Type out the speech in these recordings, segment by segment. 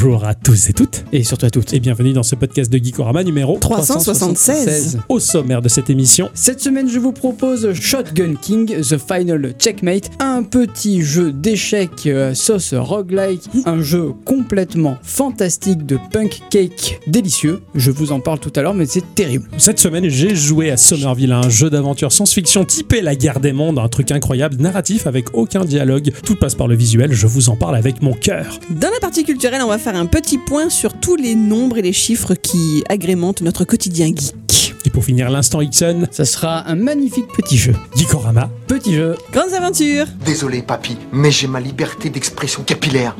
Bonjour à tous et toutes, Et surtout à toutes. et bienvenue dans ce podcast de Geekorama numéro 376. Au sommaire de cette émission, Cette semaine, je vous propose Shotgun King, The Final Checkmate, un petit jeu d'échecs euh, sauce roguelike, un jeu complètement fantastique de punk cake délicieux. Je vous en parle tout à l'heure, mais c'est terrible. cette semaine j'ai joué à Somerville, un jeu d'aventure science-fiction typé la guerre des mondes, un truc incroyable, narratif avec aucun dialogue, tout passe par le visuel, je vous en parle avec mon cœur. Dans la partie culturelle, on va faire un petit point sur tous les nombres et les chiffres qui agrémentent notre quotidien geek. Et pour finir l'instant Ixon, Ça sera un magnifique petit jeu. Geekorama, Petit jeu. Grandes aventures Désolé, papy, mais j'ai ma liberté d'expression capillaire.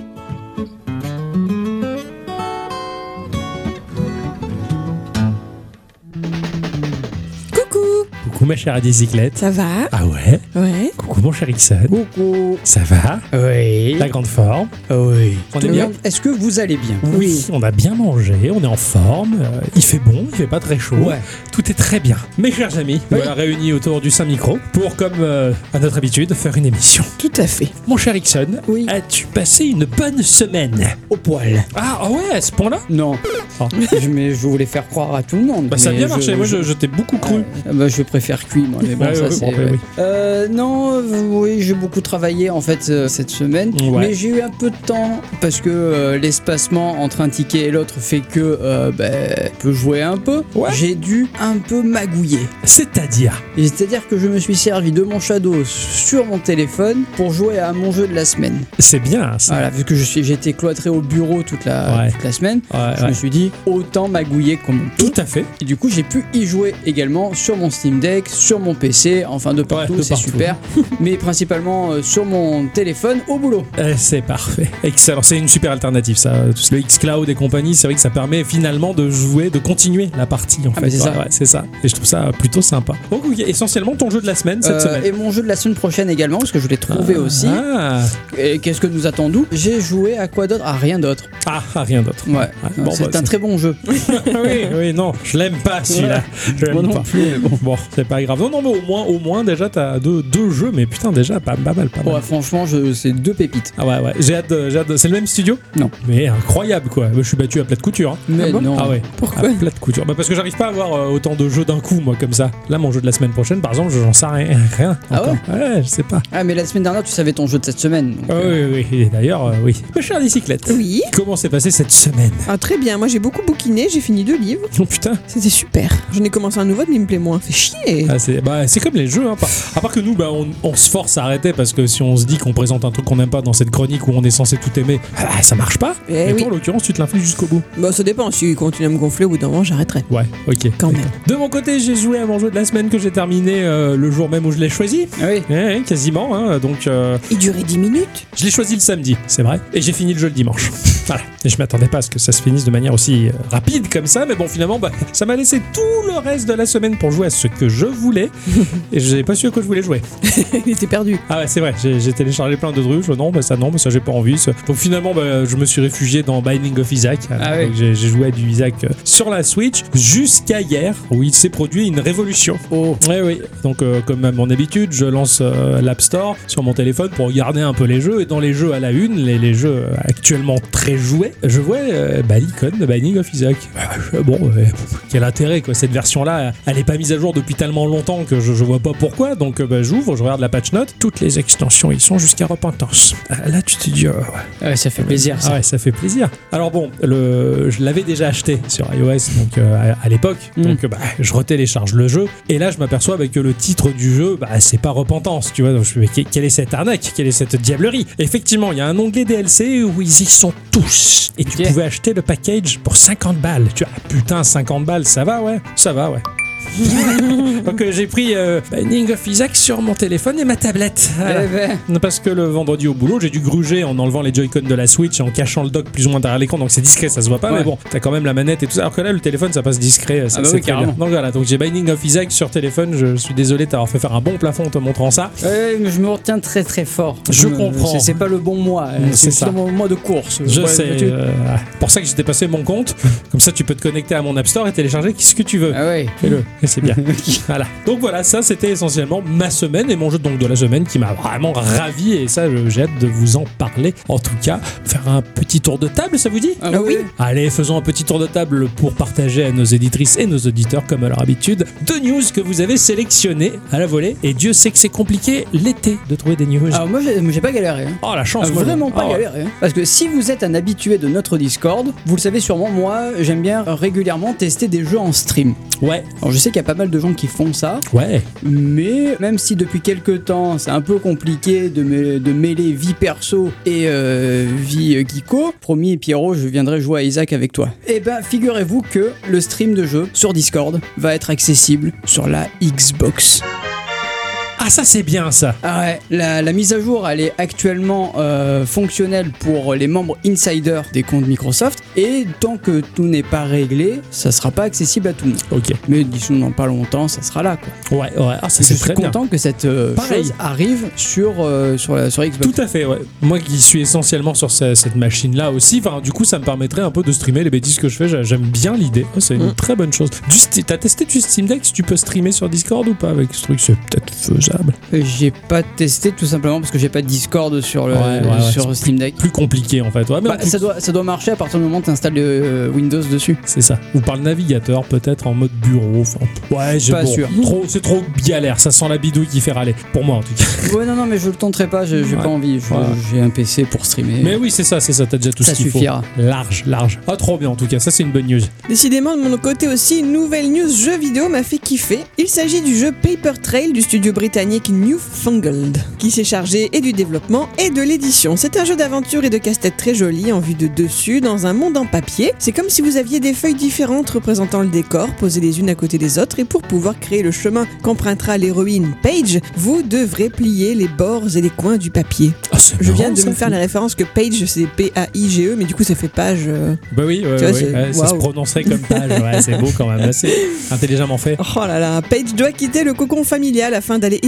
Ma chère Adicyclette. Ça va Ah ouais Ouais Coucou mon cher Ixon. Coucou. Ça va Oui. La grande forme Oui. On est bien Est-ce que vous allez bien Oui, on a bien mangé, on est en forme, euh, il fait bon, il fait pas très chaud. Ouais. Tout est très bien. Mes chers amis, voilà réunis autour du Saint-Micro pour, comme euh, à notre habitude, faire une émission. Tout à fait. Mon cher Ixon, Oui. as-tu passé une bonne semaine Au poil. Ah, ah ouais, à ce point-là Non. Ah. Je- mais je voulais faire croire à tout le monde. Bah ça a mais bien je- marché, moi je, je t'ai beaucoup cru. Ah bah, je préfère cuit, moi. Mais bon, Ouais, ça, ouais, c'est. ouais. oui. Euh, non, euh, oui, j'ai beaucoup travaillé en fait euh, cette semaine. Mais j'ai eu un peu de temps parce que euh, l'espacement entre un ticket et l'autre fait que euh, je peux jouer un peu. J'ai dû un peu magouiller. C'est-à-dire? C'est-à-dire que je me suis servi de mon Shadow sur mon téléphone pour jouer à mon jeu de la semaine. C'est bien ça. Voilà, vu que je suis, j'étais cloîtré au bureau toute la, toute la semaine, je me suis dit autant magouiller comme on peut. Tout à fait. Et du coup, j'ai pu y jouer également sur mon Steam Deck, sur mon PC, enfin de partout, c'est super. Mais principalement euh, sur mon téléphone au boulot. Eh, c'est parfait. Excellent. C'est une super alternative, ça. Le xCloud et compagnie, c'est vrai que ça permet finalement de jouer, de continuer la partie, en Ah, fait. c'est ça. Ouais. Et je trouve ça plutôt sympa. Donc, essentiellement ton jeu de la semaine cette Euh, semaine. et mon jeu de la semaine prochaine également, parce que je l'ai trouvé aussi. Ah, Et qu'est-ce que nous attendons? J'ai joué à quoi d'autre? À rien d'autre. ah, ah, rien d'autre. Ouais. Bon, c'est bah, un très bon jeu. oui, oui, non, je l'aime pas celui-là. Je l'aime Moi non pas. plus, mais bon. Bon, c'est pas grave. Non, non, mais au moins, au moins déjà, t'as deux, deux jeux, mais putain, déjà, pas, pas mal, pas mal. Ouais, franchement, je- c'est deux pépites. Ah ouais, ouais, j'ai hâte, de- j'ai hâte de- C'est le même studio? Non. Mais incroyable, quoi. Je suis battu à plat de couture. hein. Mais bon? non. Ah ouais. Pourquoi? À plat de couture. Bah parce que j'arrive pas à avoir euh, autant de jeux d'un coup, moi, comme ça. Là, mon jeu de la semaine prochaine, par exemple, j'en sais rien. rien Ah encore. ouais? Je sais pas. Ah, mais la semaine dernière, tu savais ton jeu de cette semaine. donc, Ah euh, oui, oui, et d'ailleurs, euh, oui. Ma chère bicyclette, Oui comment s'est passée cette semaine? Ah, Très bien, moi j'ai beaucoup bouquiné, j'ai fini deux livres. Oh putain C'était super. J'en ai commencé un nouveau, mais il me plaît moins. Fait chier Ah, c'est bah, c'est comme les jeux, hein. À part que nous, bah, on, on se force à arrêter parce que si on se dit qu'on présente un truc qu'on n'aime pas dans cette chronique où on est censé tout aimer, ah, ça marche pas. Eh Mais oui. toi, en l'occurrence, tu te l'infliges jusqu'au bout. Bon, ça dépend. Si il continue à me gonfler, au bout d'un moment, j'arrêterai. Ouais, ok. Quand même. De mon côté, j'ai joué à mon jeu de la semaine que j'ai terminé euh, le jour même où je l'ai choisi. Ah oui. Ouais, ouais, quasiment. hein. Donc, euh, Il durait 10 minutes je l'ai choisi le samedi, c'est vrai. Et j'ai fini le jeu le dimanche. Voilà. Et je m'attendais pas à ce que ça se finisse de manière aussi euh, rapide comme ça. Mais bon, finalement, bah, ça m'a laissé tout le reste de la semaine pour jouer à ce que je voulais. et je n'ai pas su à quoi je voulais jouer. Il était perdu. Ah ouais, c'est vrai, j'ai téléchargé plein de trucs. Non, bah ça non, bah ça j'ai pas envie. ça. Donc finalement, bah, je me suis réfugié dans Binding of Isaac. Ah ouais. Donc, J'ai joué à du Isaac euh, sur la Switch jusqu'à hier où il s'est produit une révolution. Oh. Ouais, oui. Donc, euh, comme à mon habitude, je lance euh, l'App Store sur mon téléphone pour regarder un peu les jeux. Et dans les jeux à la une, les, les jeux euh, actuellement très joués, je vois euh, bah, l'icône de Binding of Isaac. Euh, Bon, euh, quel intérêt, quoi. Cette version-là, elle est pas mise à jour depuis tellement longtemps que je, je vois pas pourquoi. Donc, euh, bah, j'ouvre, je regarde la patch note. Toutes les extensions, ils sont jusqu'à Repentance. Ah, Là, tu te dis, euh, ouais. Ouais, ça fait plaisir, ça. Ah ouais, ça fait plaisir. Alors bon, le, je l'avais déjà acheté sur iOS donc euh, à, à l'époque, Mm. donc bah, je retélécharge le jeu et là je m'aperçois bah, que le titre du jeu, bah, c'est pas repentance, tu vois. Donc je me dis, quelle est cette arnaque, quelle est cette diablerie? Effectivement, il y a un onglet DLC où ils y sont tous et tu pouvais acheter le package pour 50 balles. Tu vois, putain, 50 balles, ça va, ouais, ça va, ouais. Donc euh, j'ai pris euh, Binding of Isaac sur mon téléphone et ma tablette. Voilà. Eh ben, Parce que le vendredi au boulot, j'ai dû gruger en enlevant les Joy-Con de la Switch et en cachant le dock plus ou moins derrière l'écran, donc c'est discret, ça se voit pas, Ouais. mais bon, t'as quand même la manette et tout ça. Alors que là, le téléphone, ça passe discret, ça Ah bah c'est oui, très bien. carrément. Donc voilà, donc j'ai Binding of Isaac sur téléphone, je suis désolé de t'avoir fait faire un bon plafond en te montrant ça. ouais, mais je me retiens très très fort. Je comprends. c'est- pas le bon mois. euh, Mm, c'est ça. mon mois de course. Je sais, euh, pour ça que j'ai dépassé mon compte, comme ça tu peux te connecter à mon App Store et télécharger ce que tu veux. Ah ouais. Fais-le. C'est bien. voilà. Donc voilà, ça c'était essentiellement ma semaine et mon jeu donc de la semaine qui m'a vraiment ravi et ça je- j'ai hâte de vous en parler. En tout cas, faire un petit tour de table, ça vous dit? Ah oui. Allez, faisons un petit tour de table pour partager à nos éditrices et nos auditeurs, comme à leur habitude, deux news que vous avez sélectionnées à la volée. Et Dieu sait que c'est compliqué l'été de trouver des news. Alors moi j'ai moi, j'ai pas galéré. hein. oh la chance, Ah, moi, vraiment pas oh, galéré. hein. Parce que si vous êtes un habitué de notre Discord, vous le savez sûrement, moi j'aime bien régulièrement tester des jeux en stream. Ouais, Alors je sais qu'il y a pas mal de gens qui font ça, ouais. mais même si depuis quelques temps c'est un peu compliqué de, mêler vie perso et euh, vie euh, geeko, promis Pierrot, je viendrai jouer à Isaac avec toi. Eh ben figurez-vous que le stream de jeu sur Discord va être accessible sur la Xbox. Ah, ça c'est bien ça. Ah ouais, la, la mise à jour, elle est actuellement euh, fonctionnelle pour les membres insider des comptes Microsoft. Et tant que tout n'est pas réglé, ça sera pas accessible à tout le monde. Ok. Mais disons dans pas longtemps, ça sera là. Quoi. Ouais, ouais. Ah, ça je c'est suis très bien. content que cette euh, chose arrive sur, euh, sur, la, sur Xbox. Tout à fait, ouais. Moi qui suis essentiellement sur ce- cette machine-là aussi, enfin, du coup, ça me permettrait un peu de streamer les bêtises que je fais. J'a- J'aime bien l'idée. Oh, c'est une Mm. très bonne chose. Du sti- T'as testé du Steam Deck? Tu peux streamer sur Discord ou pas avec ce truc? C'est peut-être Euh, J'ai pas testé tout simplement parce que j'ai pas de Discord sur, le, Ouais, ouais, ouais, sur Steam Deck. Plus compliqué en fait. Ouais, mais Bah, en plus- ça, doit, ça doit marcher à partir du moment où tu installes Windows dessus. C'est ça. Ou par le navigateur, peut-être en mode bureau. Enfin, ouais, j'ai Pas bon, sûr. Trop, c'est trop galère. Ça sent la bidouille qui fait râler. Pour moi, en tout cas. Ouais, non, non, mais je le tenterai pas, j'ai pas envie. J'ai un PC pour streamer. Mais oui, c'est ça, c'est ça. T'as déjà tout Ça ce qu'il faut. suffira. Large, large. Ah, trop bien. En tout cas, ça c'est une bonne news. Décidément, de mon côté aussi, une nouvelle news jeu vidéo m'a fait kiffer. Il s'agit du jeu Paper Trail du studio britannique Newfangled, qui s'est chargé et du développement et de l'édition. C'est un jeu d'aventure et de casse-tête très joli, en vue de dessus, dans un monde en papier. C'est comme si vous aviez des feuilles différentes représentant le décor, posées les unes à côté des autres, et pour pouvoir créer le chemin qu'empruntera l'héroïne Paige, vous devrez plier les bords et les coins du papier. Ah, c'est Je viens marrant, de me faire la référence que Page, c'est P-A-I-G-E, mais du coup, ça fait page. euh, Bah oui, ouais, vois, c'est- ça se prononcerait comme page. C'est beau quand même. Assez intelligemment fait. Oh là là, Paige doit quitter le cocon familial afin d'aller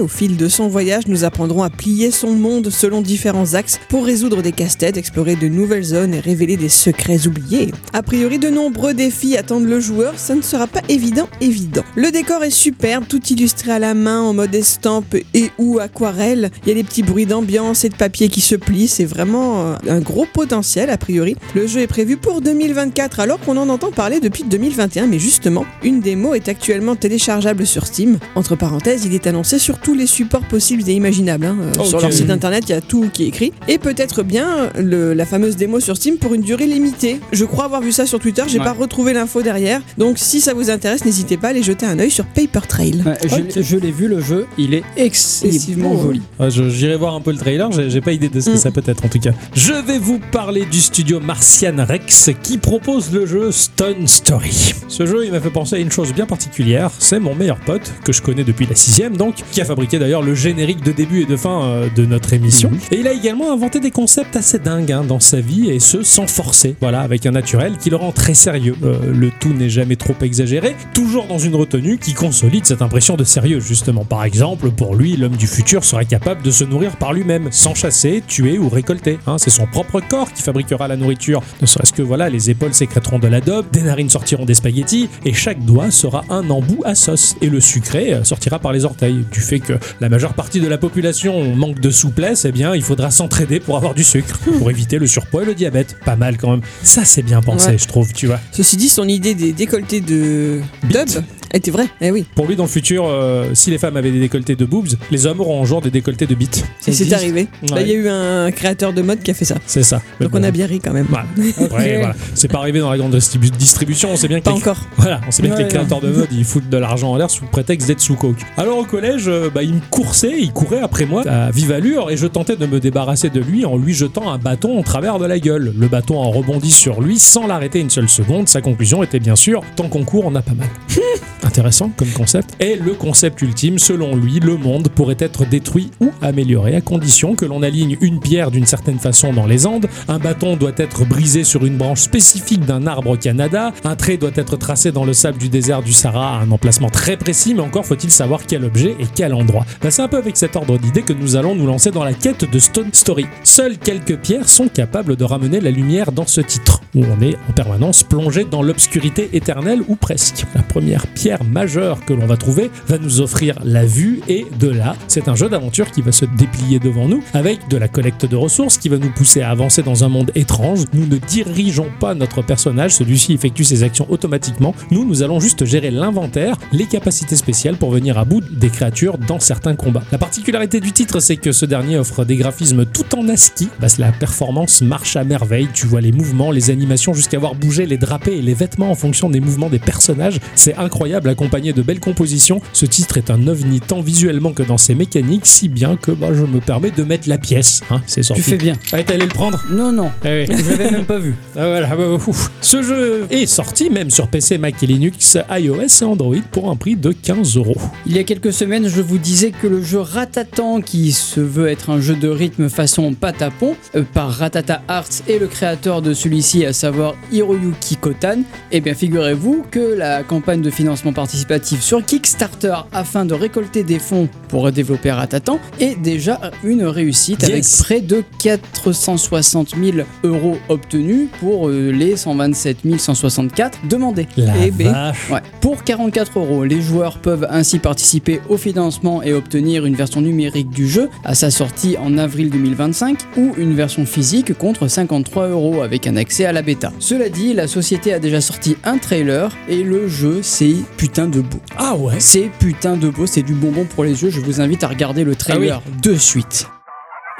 Au fil de son voyage, nous apprendrons à plier son monde selon différents axes pour résoudre des casse-têtes, explorer de nouvelles zones et révéler des secrets oubliés. A priori, de nombreux défis attendent le joueur, ça ne sera pas évident, évident. Le décor est superbe, tout illustré à la main en mode estampe et ou aquarelle. Il y a des petits bruits d'ambiance et de papier qui se plient, c'est vraiment euh, un gros potentiel a priori. Le jeu est prévu pour 2024 alors qu'on en entend parler depuis 2021, mais justement, une démo est actuellement téléchargeable sur Steam. Entre parenthèses, il est annoncé sur tous les supports possibles et imaginables. hein. Euh, Sur leur site internet, il y a tout qui est écrit. Et peut-être bien le- la fameuse démo sur Steam pour une durée limitée. Je crois avoir vu ça sur Twitter, j'ai Ouais. pas retrouvé l'info derrière. Donc si ça vous intéresse, n'hésitez pas à aller jeter un œil sur Paper Trail. Ouais, je l'ai- je l'ai vu le jeu, il est excessivement Il est beau, joli. Ouais, J'irai voir un peu le trailer, j'ai j'ai pas idée de ce que Mm. ça peut être en tout cas. Je vais vous parler du studio Martian Rex qui propose le jeu Stone Story. Ce jeu, il m'a fait penser à une chose bien particulière, c'est mon meilleur pote, que je connais depuis la sixième donc, qui a fabriqué d'ailleurs le générique de début et de fin euh, de notre émission. Mhm. Et il a également inventé des concepts assez dingues hein, dans sa vie, et ce sans forcer, voilà, avec un naturel qui le rend très sérieux. Euh, le tout n'est jamais trop exagéré, toujours dans une retenue qui consolide cette impression de sérieux justement. Par exemple, pour lui, l'homme du futur serait capable de se nourrir par lui-même, sans chasser, tuer ou récolter. hein. c'est son propre corps qui fabriquera la nourriture. Ne serait-ce que voilà, les épaules sécréteront de l'adobe, des narines sortiront des spaghettis, et chaque doigt sera un embout à sauce. Et le sucré euh, sortira par les orteils. Du fait que la majeure partie de la population manque de souplesse, eh bien, il faudra s'entraider pour avoir du sucre, pour éviter le surpoids et le diabète. Pas mal quand même. Ça, c'est bien pensé, Ouais. je trouve, tu vois. Ceci dit, son idée des décolletés de dub était vraie. Eh oui, Pour lui, dans le futur, euh, si les femmes avaient des décolletés de boobs, les hommes auront un jour des décolletés de bites. Et c'est arrivé. Là, Ouais. il y a eu un créateur de mode qui a fait ça. C'est ça. Donc bon. on a bien ri quand même. Après, voilà. C'est pas arrivé dans la grande distribu- distribution, on sait bien que Pas les- encore. Voilà, on sait bien que Ouais, les créateurs de mode ils foutent de l'argent en l'air sous prétexte d'être sous coke. Alors au collège, euh, bah, il me coursait, il courait après moi à vive allure et je tentais de me débarrasser de lui en lui jetant un bâton au travers de la gueule. Le bâton en rebondit sur lui sans l'arrêter une seule seconde. Sa conclusion était bien sûr tant qu'on court, on a pas mal. Intéressant comme concept. Et le concept ultime, selon lui, le monde pourrait être détruit ou amélioré à condition que l'on aligne une pierre d'une certaine façon dans les Andes, un bâton doit être brisé sur une branche spécifique d'un arbre au Canada, un trait doit être tracé dans le sable du désert du Sahara à un emplacement très précis, mais encore faut-il savoir quel objet et quel endroit. Bah, c'est un peu avec cet ordre d'idée que nous allons nous lancer dans la quête de Stone Story. Seules quelques pierres sont capables de ramener la lumière dans ce titre, où on est en permanence plongé dans l'obscurité éternelle ou presque. La première pierre pierre majeure que l'on va trouver va nous offrir la vue et de là, c'est un jeu d'aventure qui va se déplier devant nous avec de la collecte de ressources qui va nous pousser à avancer dans un monde étrange. Nous ne dirigeons pas notre personnage, celui-ci effectue ses actions automatiquement. Nous, nous allons juste gérer l'inventaire, les capacités spéciales pour venir à bout des créatures dans certains combats. La particularité du titre, c'est que ce dernier offre des graphismes tout en ASCII. Bah, la performance marche à merveille. Tu vois les mouvements, les animations, jusqu'à voir bouger les drapés et les vêtements en fonction des mouvements des personnages. C'est incroyable, accompagné de belles compositions. Ce titre est un ovni tant visuellement que dans ses mécaniques, si bien que bah, je me permets de mettre la pièce. Hein, c'est sorti. Tu fais bien. Ah, t'es allé le prendre? Non, non, Ah oui. je l'avais même pas vu. Ah, voilà, bah, ouf. Ce jeu est sorti même sur PC, Mac et Linux, iOS et Android pour un prix de 15 euros. Il y a quelques semaines, je vous disais que le jeu Ratatan, qui se veut être un jeu de rythme façon patapon, euh, par Ratata Arts et le créateur de celui-ci, à savoir Hiroyuki Kotan, eh bien figurez-vous que la campagne de financement participatif sur Kickstarter afin de récolter des fonds pour développer Ratatan est déjà une réussite avec près de 460 000 euros obtenus pour euh, les 127 164 demandés. La Eh ben. Ouais. Pour 44 euros, les joueurs peuvent ainsi participer au financement et obtenir une version numérique du jeu à sa sortie en avril 2025 ou une version physique contre 53 euros avec un accès à la bêta. Cela dit, la société a déjà sorti un trailer et le jeu c'est putain de beau. Ah ouais C'est putain de beau, c'est du bonbon pour les yeux. Je vous invite à regarder le trailer de suite.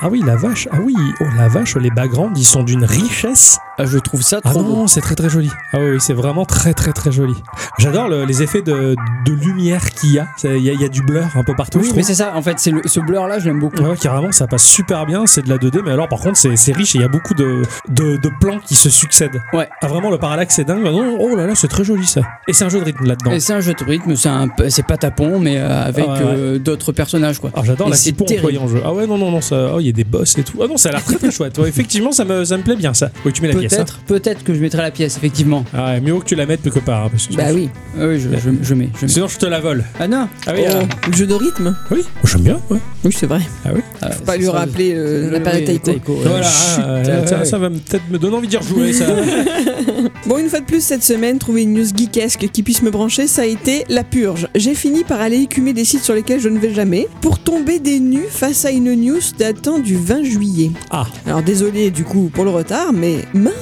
Ah oui, la vache. Ah oui, oh la vache, les backgrounds, ils sont d'une richesse. Ah, Je trouve ça Ah trop beau. non, c'est très très joli. Ah oui, c'est vraiment très très très joli. J'adore le- les effets de, de lumière qu'il y a. Il y, a. il y a du blur un peu partout. Oui, je mais c'est ça, en fait, c'est ce blur là, je l'aime beaucoup. Ouais, carrément, ça passe super bien. C'est de la 2D, mais alors par contre, c'est riche et il y a beaucoup de, de, de plans qui se succèdent. Ouais. Ah, vraiment, le parallaxe, c'est dingue. Ah non, oh là là, c'est très joli ça. Et c'est un jeu de rythme là-dedans. Et c'est un jeu de rythme, c'est pas tapon, mais euh, avec Ah ouais, euh, d'autres personnages quoi. Alors j'adore la employée en jeu. Ah ouais, non, non, non, ça. Oh, il y a des boss et tout. Ah non, ça a l'air très très chouette. Ouais, effectivement, ça me, ça me plaît bien ça. Oui, tu mets la pièce. Hein. Peut-être, peut-être que je mettrai la pièce, effectivement. Ah ouais, mieux vaut que tu la mettes quelque part. hein, parce que Bah oui. Ah oui, je, je, je mets, je mets. Sinon, je te la vole. Ah non Ah oui, Oh, ah, le jeu de rythme oui. J'aime bien. Ouais. Oui, c'est vrai. Ah oui. Ah, Faut pas lui rappeler euh, la période Oui, Taiko. Voilà, Chut, tiens, ouais. ça va peut-être me donner envie d'y rejouer. Ça. Bon, une fois de plus cette semaine, trouver une news geekesque qui puisse me brancher, ça a été la purge. J'ai fini par aller écumer des sites sur lesquels je ne vais jamais pour tomber des nus face à une news datant du 20 juillet. Ah. Alors désolé du coup pour le retard, mais mince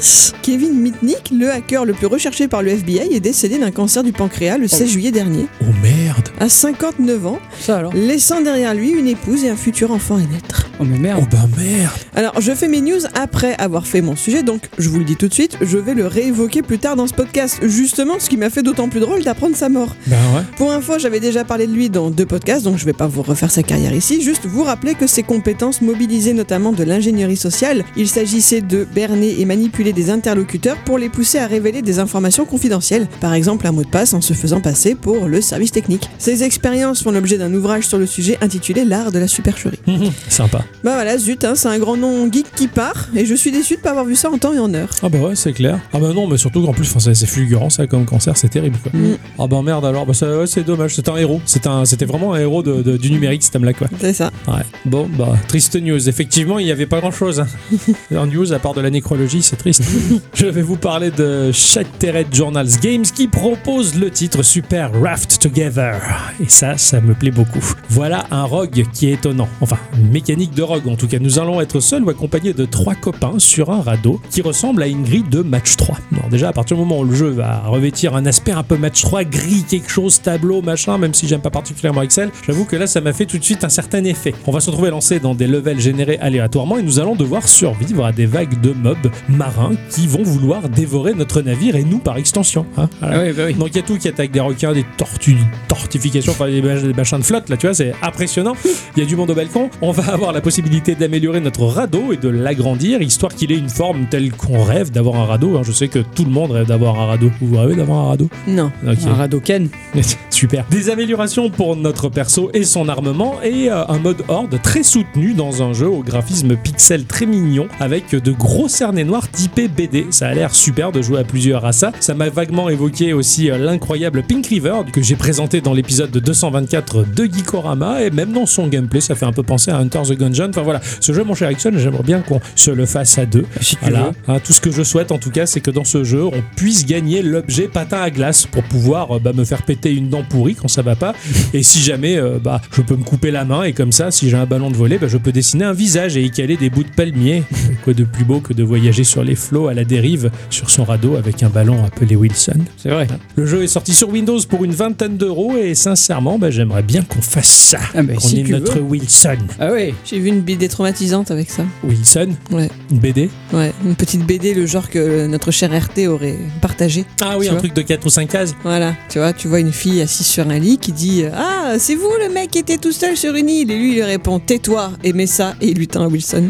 Kevin Mitnick, le hacker le plus recherché par le FBI, est décédé d'un cancer du pancréas le 16 juillet dernier, Oh merde. à 59 ans, Ça alors laissant derrière lui une épouse et un futur enfant à naître. Oh mais merde Oh bah merde. Alors, je fais mes news après avoir fait mon sujet, donc je vous le dis tout de suite, je vais le réévoquer plus tard dans ce podcast, justement ce qui m'a fait d'autant plus drôle d'apprendre sa mort. Bah ouais. Pour info, j'avais déjà parlé de lui dans deux podcasts, donc je vais pas vous refaire sa carrière ici, juste vous rappeler que ses compétences mobilisées notamment de l'ingénierie sociale, il s'agissait de berner et manipuler des interlocuteurs pour les pousser à révéler des informations confidentielles, par exemple un mot de passe en se faisant passer pour le service technique. Ces expériences font l'objet d'un ouvrage sur le sujet intitulé L'art de la supercherie. Sympa. Bah voilà, zut, hein, c'est un grand nom geek qui part, et je suis déçu de pas avoir vu ça en temps et en heure. Ah bah ouais, c'est clair. Ah bah non, mais surtout qu'en plus, c'est fulgurant ça comme cancer, c'est terrible quoi. Mm. Ah bah merde alors, bah ouais, c'est dommage, c'est un héros. C'était vraiment un héros de, de- du numérique cet homme-là quoi. C'est ça. Ouais. Bon bah triste news. Effectivement, il n'y avait pas grand-chose. Hein. en news à part de la nécrologie, c'est Je vais vous parler de Shattered Journals Games qui propose le titre Super Raft Together. Et ça, ça me plaît beaucoup. Voilà un rogue qui est étonnant. Enfin, une mécanique de rogue en tout cas. Nous allons être seuls ou accompagnés de trois copains sur un radeau qui ressemble à une grille de match 3. Alors déjà, à partir du moment où le jeu va revêtir un aspect un peu match 3, gris, quelque chose, tableau, machin, même si j'aime pas particulièrement Excel, j'avoue que là, ça m'a fait tout de suite un certain effet. On va se retrouver lancé dans des levels générés aléatoirement et nous allons devoir survivre à des vagues de mobs marins qui vont vouloir dévorer notre navire et nous par extension. hein. Voilà. Ah oui, bah oui. Donc il y a tout qui attaque des requins, des tortues, des tortifications, enfin des, mach- des machins de flotte, là tu vois, c'est impressionnant. Il y a du monde au balcon. On va avoir la possibilité d'améliorer notre radeau et de l'agrandir, histoire qu'il ait une forme telle qu'on rêve d'avoir un radeau. hein. Je sais que tout le monde rêve d'avoir un radeau. Vous rêvez d'avoir un radeau? Non. Ok. Un Radoken. Super. Des améliorations pour notre perso et son armement et euh, un mode horde très soutenu dans un jeu au graphisme pixel très mignon avec de gros cernets noirs BD. Ça a l'air super de jouer à plusieurs à ça. Ça m'a vaguement évoqué aussi euh, l'incroyable Pink River que j'ai présenté dans l'épisode de 224 de Geekorama et même dans son gameplay ça fait un peu penser à Hunter the Gungeon. Enfin voilà, ce jeu, mon cher Ixon, j'aimerais bien qu'on se le fasse à deux. Si Voilà. Hein, tout ce que je souhaite en tout cas, c'est que dans ce jeu, on puisse gagner l'objet patin à glace pour pouvoir euh, bah, me faire péter une dent pourrie quand ça va pas. et si jamais euh, bah, je peux me couper la main et comme ça, si j'ai un ballon de volet, bah, je peux dessiner un visage et y caler des bouts de palmier. Quoi de plus beau que de voyager sur les flots à la dérive sur son radeau avec un ballon appelé Wilson. C'est vrai. Le jeu est sorti sur Windows pour une vingtaine d'euros et sincèrement, bah, j'aimerais bien qu'on fasse ça. Ah, bah, qu'on si ait tu notre veux. Wilson. Ah oui. J'ai vu une BD traumatisante avec ça. Wilson? Ouais. Une BD Ouais, une petite BD, le genre que notre cher RT aurait partagé. Ah oui, un truc de 4 ou 5 cases Voilà, tu vois, tu vois une fille assise sur un lit qui dit Ah, c'est vous le mec qui était tout seul sur une île Et lui, il lui répond Tais-toi, aimez ça, et il lui tend un Wilson.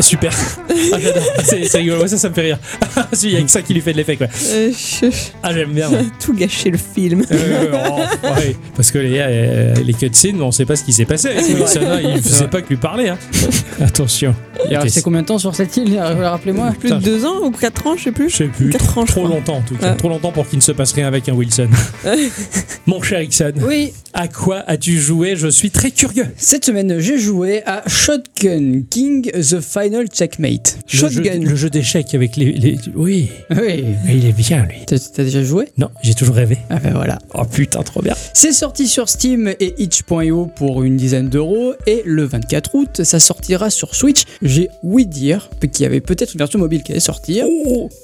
Super. Ah, j'adore. C'est c'est rigolo. Ouais, Ça, ça me fait rire. Il y a que ça qui lui fait de l'effet, quoi. Euh, je- Ah, j'aime bien. ouais. tout gâché le film. Euh, oh, ouais. Parce que les, euh, les cutscenes, on sait pas ce qui s'est passé avec Wilson. Il faisait pas que lui parler. Hein. Attention. Il est Ok, resté combien de temps sur cette île? Rappelez-moi. Plus de deux ans ou quatre ans, je sais plus. Je sais plus. Quatre ans, je trop crois. longtemps, en tout cas. Ouais. Trop longtemps pour qu'il ne se passe rien avec un Wilson. Mon cher Ixon, Oui, à quoi as-tu joué? Je suis très curieux. cette semaine, j'ai joué à Shotgun King The Final Checkmate. Le jeu, Shotgun. le jeu d'échecs avec les, les- Oui, Oui. il est bien, lui. T'as t'as déjà joué? Non, j'ai toujours rêvé. Ah ben voilà. Oh putain, trop bien. C'est sorti sur Steam et itch.io pour une dizaine d'euros et le 24 août, ça sortira sur Switch. J'ai ouï dire qu'il y avait peut-être une version mobile qui allait sortir,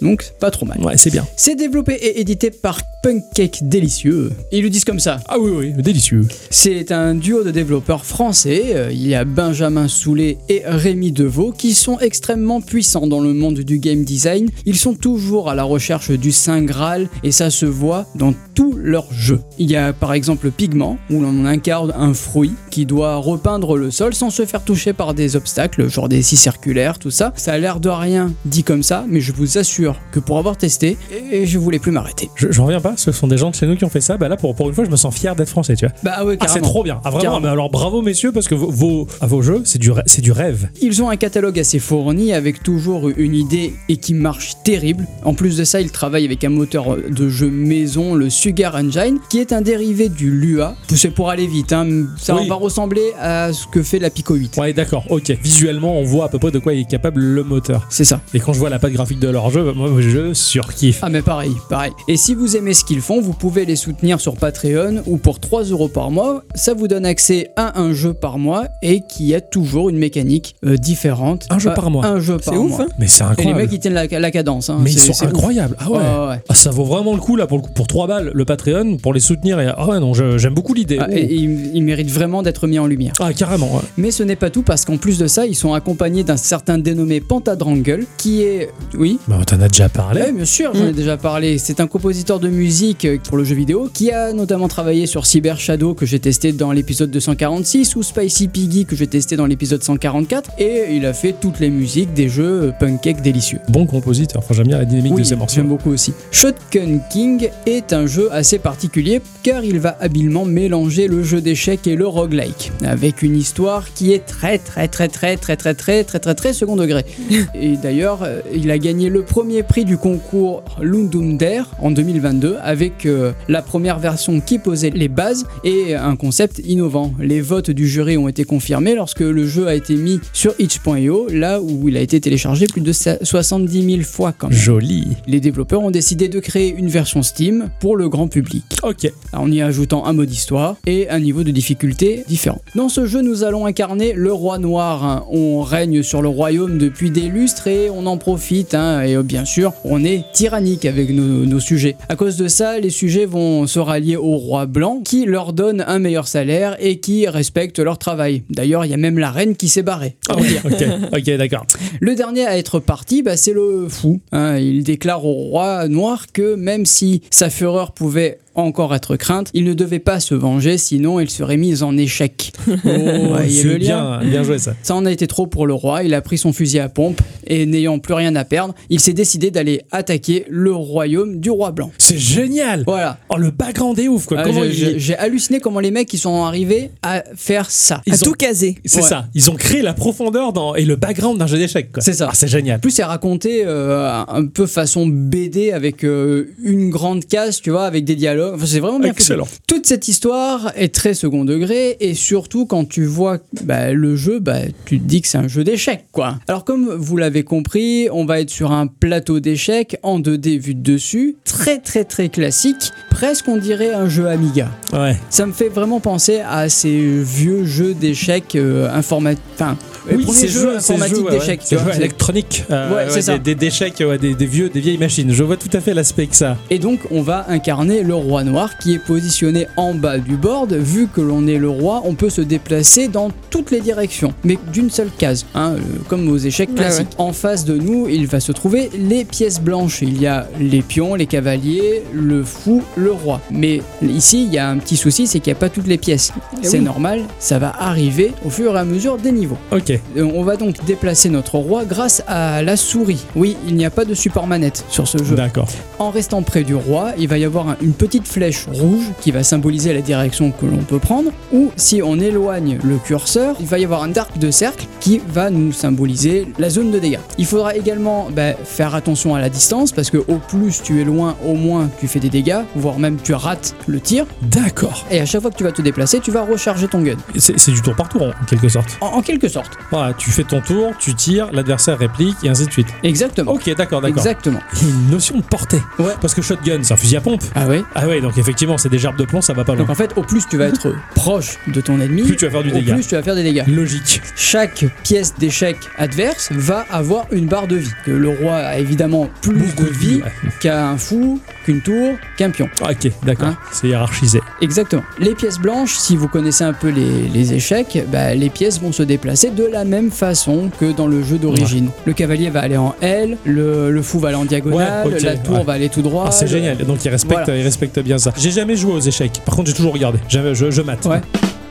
donc pas trop mal. Ouais, c'est bien. C'est développé et édité par Punkcake Délicieux. Ils le disent comme ça. Ah oui, oui, délicieux. C'est un duo de développeurs français. Euh, Il y a Benjamin Soulet et Rémi Deveau qui sont extrêmement puissants dans le monde du game design. Ils sont toujours à la recherche du Saint Graal et ça se voit dans tous leurs jeux. Il y a par exemple Pigment où l'on incarne un fruit qui doit repeindre le sol sans se faire toucher par des obstacles, genre des scies circulaires, tout ça. Ça a l'air de rien dit comme ça, mais je vous assure que pour avoir testé, et je voulais plus m'arrêter. Je, j'en reviens pas, ce sont des gens de chez nous qui ont fait ça. Bah là, pour, pour une fois, je me sens fier d'être français, tu vois. Bah ouais, Ah, c'est trop bien. Ah, vraiment, mais alors bravo, messieurs, parce que vos, vos, à vos jeux, c'est du, rê- c'est du rêve. Ils ont un catalogue assez fourni avec toujours une idée et qui marche terrible. En plus de ça, ils travaillent avec un moteur de jeu maison, le Sugar Engine, qui est un dérivé du Lua. C'est pour aller vite, hein. ça Oui. va ressembler à ce que fait la Pico 8. Ouais, d'accord, ok. Visuellement, on voit à peu près de quoi il est capable le moteur. C'est ça. Et quand je vois la patte graphique de leur jeu, moi, je surkiffe. Ah mais pareil, pareil. Et si vous aimez ce qu'ils font, vous pouvez les soutenir sur Patreon ou pour 3 euros par mois. Ça vous donne accès à un jeu par mois et qui a toujours une mécanique euh, différente. Un jeu Euh, par mois. Un jeu par C'est ouf, mois. hein Mais c'est Et les incroyable. mecs ils tiennent la, la cadence. hein. mais ils C'est- sont incroyables. Ah ouais. Ouais. Ah, ça vaut vraiment le coup là pour, le coup, pour 3 balles le Patreon pour les soutenir et ah ouais non j'aime beaucoup l'idée. Ah, et, et ils, ils méritent vraiment d'être mis en lumière. Ah carrément. ouais. Mais ce n'est pas tout parce qu'en plus de ça, ils sont accompagnés d'un certain dénommé Pentadrangle qui est... Oui Bah, on t'en a déjà parlé. Ouais, bien sûr, j'en ai déjà parlé. C'est un compositeur de musique euh, pour le jeu vidéo qui a notamment travaillé sur Cyber Shadow que j'ai testé dans l'épisode 246 ou Spicy Piggy que j'ai testé dans l'épisode 144 et il a fait toutes les musiques des jeux euh, punk cake délicieux. Bon compositeur. Enfin j'aime bien la dynamique Oui, de ces morceaux. j'aime beaucoup aussi. Shotgun King est un jeu assez particulier car il va habilement mélanger le jeu d'échecs et le roguelike avec une histoire qui est très très très très très très très très très très second degré. Et d'ailleurs, euh, il a gagné le premier prix du concours Lundunder en 2022 avec euh, la première version qui posait les bases et un concept innovant. Les votes du jury ont été confirmés lorsque le jeu a été mis sur itch.io, là où il a été téléchargé plus de 70 000 fois quand même. Joli. Les développeurs ont décidé de créer une version Steam pour le grand public, Ok. en y ajoutant un mode histoire et un niveau de difficulté différent. Dans ce jeu, nous allons incarner le roi noir. hein. On règne sur le royaume depuis des lustres et on en profite. hein. Et euh, bien sûr, on est tyrannique avec nos, nos sujets. À cause de ça, les sujets vont se rallier au roi blanc qui leur donne un meilleur salaire et qui respecte leur travail. D'ailleurs, il y a même la reine qui s'est barrée. Ah, ok. Le dernier à être parti, bah, c'est le fou. hein. Il déclare au roi noir que même si sa fureur pouvait encore être crainte, il ne devait pas se venger, sinon il serait mis en échec. Oh, Voyez le lien bien, bien joué ça. Ça en a été trop pour le roi, il a pris son fusil à pompe et n'ayant plus rien à perdre, il s'est décidé d'aller attaquer le royaume du roi blanc. C'est génial. Voilà. Oh le background est ouf quoi. Ah, j'ai- halluciné comment les mecs ils sont arrivés à faire ça. Ils à ont- tout caser. C'est Ouais. ça. Ils ont créé la profondeur dans... et le background d'un jeu d'échecs. quoi. C'est ça. Ah, c'est génial. En plus, c'est raconté euh, un peu façon BD avec euh, une grande case, tu vois, avec des dialogues Enfin, c'est vraiment bien. Toute cette histoire est très second degré et surtout quand tu vois bah, le jeu, bah, tu te dis que c'est un jeu d'échecs quoi. Alors comme vous l'avez compris, on va être sur un plateau d'échecs en 2D vu de dessus, très très très classique, presque on dirait un jeu Amiga. Ouais. Ça me fait vraiment penser à ces vieux jeux d'échecs euh, informatiques. Enfin, premiers ces jeux informatiques jeux, ouais, d'échecs. ouais. jeux c'est- électroniques. euh, Ouais. Des, des échecs, des, des vieux, des vieilles machines. Je vois tout à fait l'aspect que ça. Et donc on va incarner le roi noir qui est positionné en bas du board. Vu que l'on est le roi, on peut se déplacer dans toutes les directions, mais d'une seule case, hein, euh, comme aux échecs Ouais, classiques. En face de nous, il va se trouver les pièces blanches. Il y a les pions, les cavaliers, le fou, le roi. Mais ici, il y a un petit souci, c'est qu'il n'y a pas toutes les pièces. Eh C'est oui. normal, ça va arriver au fur et à mesure des niveaux. Ok. Euh, On va donc déplacer notre roi grâce à la souris. Oui, il n'y a pas de support manette sur ce jeu. D'accord. En restant près du roi, il va y avoir un- une petite flèche rouge qui va symboliser la direction que l'on peut prendre. Ou si on éloigne le curseur, il va y avoir un arc de cercle qui va nous symboliser la zone de dégâts. Il faudra également bah, faire attention à la distance parce que au plus tu es loin, au moins tu fais des dégâts, voire même tu rates le tir. D'accord. Et à chaque fois que tu vas te déplacer, tu vas recharger ton gun. C'est du tour par tour en quelque sorte. En, en quelque sorte. Voilà, tu fais ton tour, tu tires, l'adversaire réplique et ainsi de suite. Exactement. Ok, d'accord, d'accord. Exactement. Une notion de portée. Ouais. Parce que shotgun, c'est un fusil à pompe. Ah ouais Ah ouais, donc effectivement, c'est des gerbes de plomb, ça va pas loin. Donc en fait, au plus tu vas être proche de ton ennemi, Plus tu vas faire du au dégât. plus tu vas faire des dégâts. Logique. Chaque pièce d'échec adverse va avoir une barre de vie. Le roi a évidemment plus Beaucoup de vie ouais. qu'un fou, qu'une tour, qu'un pion. Ok, d'accord. Hein c'est hiérarchisé. Exactement. Les pièces blanches, si vous connaissez un peu les, les échecs, bah, les pièces vont se déplacer de la même façon que dans le jeu d'origine. Le cavalier va aller en L, le, le fou va aller en diagonale, Ouais, la tour va aller tout droit. Ah, c'est génial. Donc il respecte, Voilà. il respecte bien ça. J'ai jamais joué aux échecs. Par contre, j'ai toujours regardé. Jamais- je, je mate. Ouais.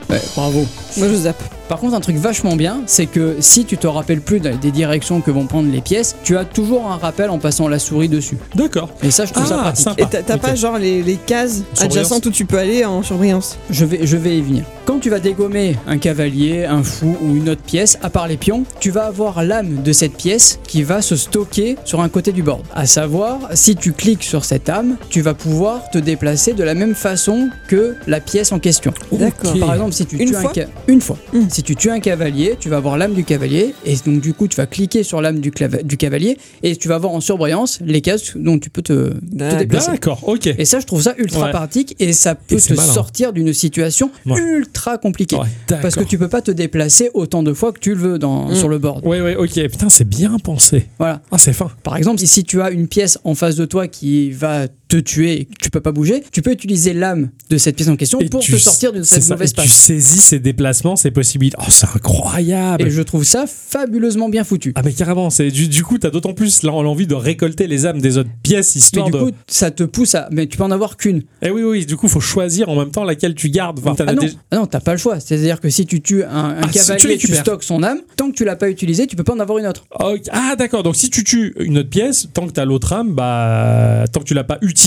Ouais, bravo. Moi, je zappe. Par contre, un truc vachement bien, c'est que si tu te rappelles plus des directions que vont prendre les pièces, tu as toujours un rappel en passant la souris dessus. D'accord. Et ça, je trouve ça Ah, pratique. sympa. Et t'as t'as Ok. pas genre les, les cases adjacentes où tu peux aller en surbrillance Je vais, je vais y venir. Quand tu vas dégommer un cavalier, un fou ou une autre pièce, à part les pions, tu vas avoir l'âme de cette pièce qui va se stocker sur un côté du board. À savoir, si tu cliques sur cette âme, tu vas pouvoir te déplacer de la même façon que la pièce en question. D'accord. Par exemple, si tu Une tues fois? un ca- une fois. Mm. Si tu tues un cavalier, tu vas avoir l'âme du cavalier et donc du coup tu vas cliquer sur l'âme du, cavalier et tu vas voir en surbrillance les cases dont tu peux te, déplacer. D'accord, ok. Et ça, je trouve ça ultra Ouais. pratique et ça peut Et te malin. sortir d'une situation Ouais. ultra compliquée. Ouais, Parce que tu peux pas te déplacer autant de fois que tu le veux dans, Mm. sur le board. Ouais, ouais, ok. Putain, c'est bien pensé. Voilà. Ah, c'est fin. Par exemple, si tu as une pièce en face de toi qui va te tuer tu peux pas bouger, tu peux utiliser l'âme de cette pièce en question Et pour te sortir de cette mauvaise et Tu passe. saisis ces déplacements, ces possibilités. Oh, c'est incroyable. Et je trouve ça fabuleusement bien foutu. Ah mais carrément, c'est du, du coup t'as d'autant plus l'en- l'envie de récolter les âmes des autres pièces Mais histoire du de. coup, ça te pousse à. Mais tu peux en avoir qu'une. Eh oui oui, du coup faut choisir en même temps laquelle tu gardes. Enfin, Ah non, déjà- ah non, t'as pas le choix. C'est-à-dire que si tu tues un, un Ah, si tu cavalier, tu, stockes son âme. Tant que tu l'as pas utilisé, tu peux pas en avoir une autre. Ok. Ah d'accord, donc si tu tues une autre pièce, tant que t'as l'autre âme, bah tant que tu l'as pas utilisée,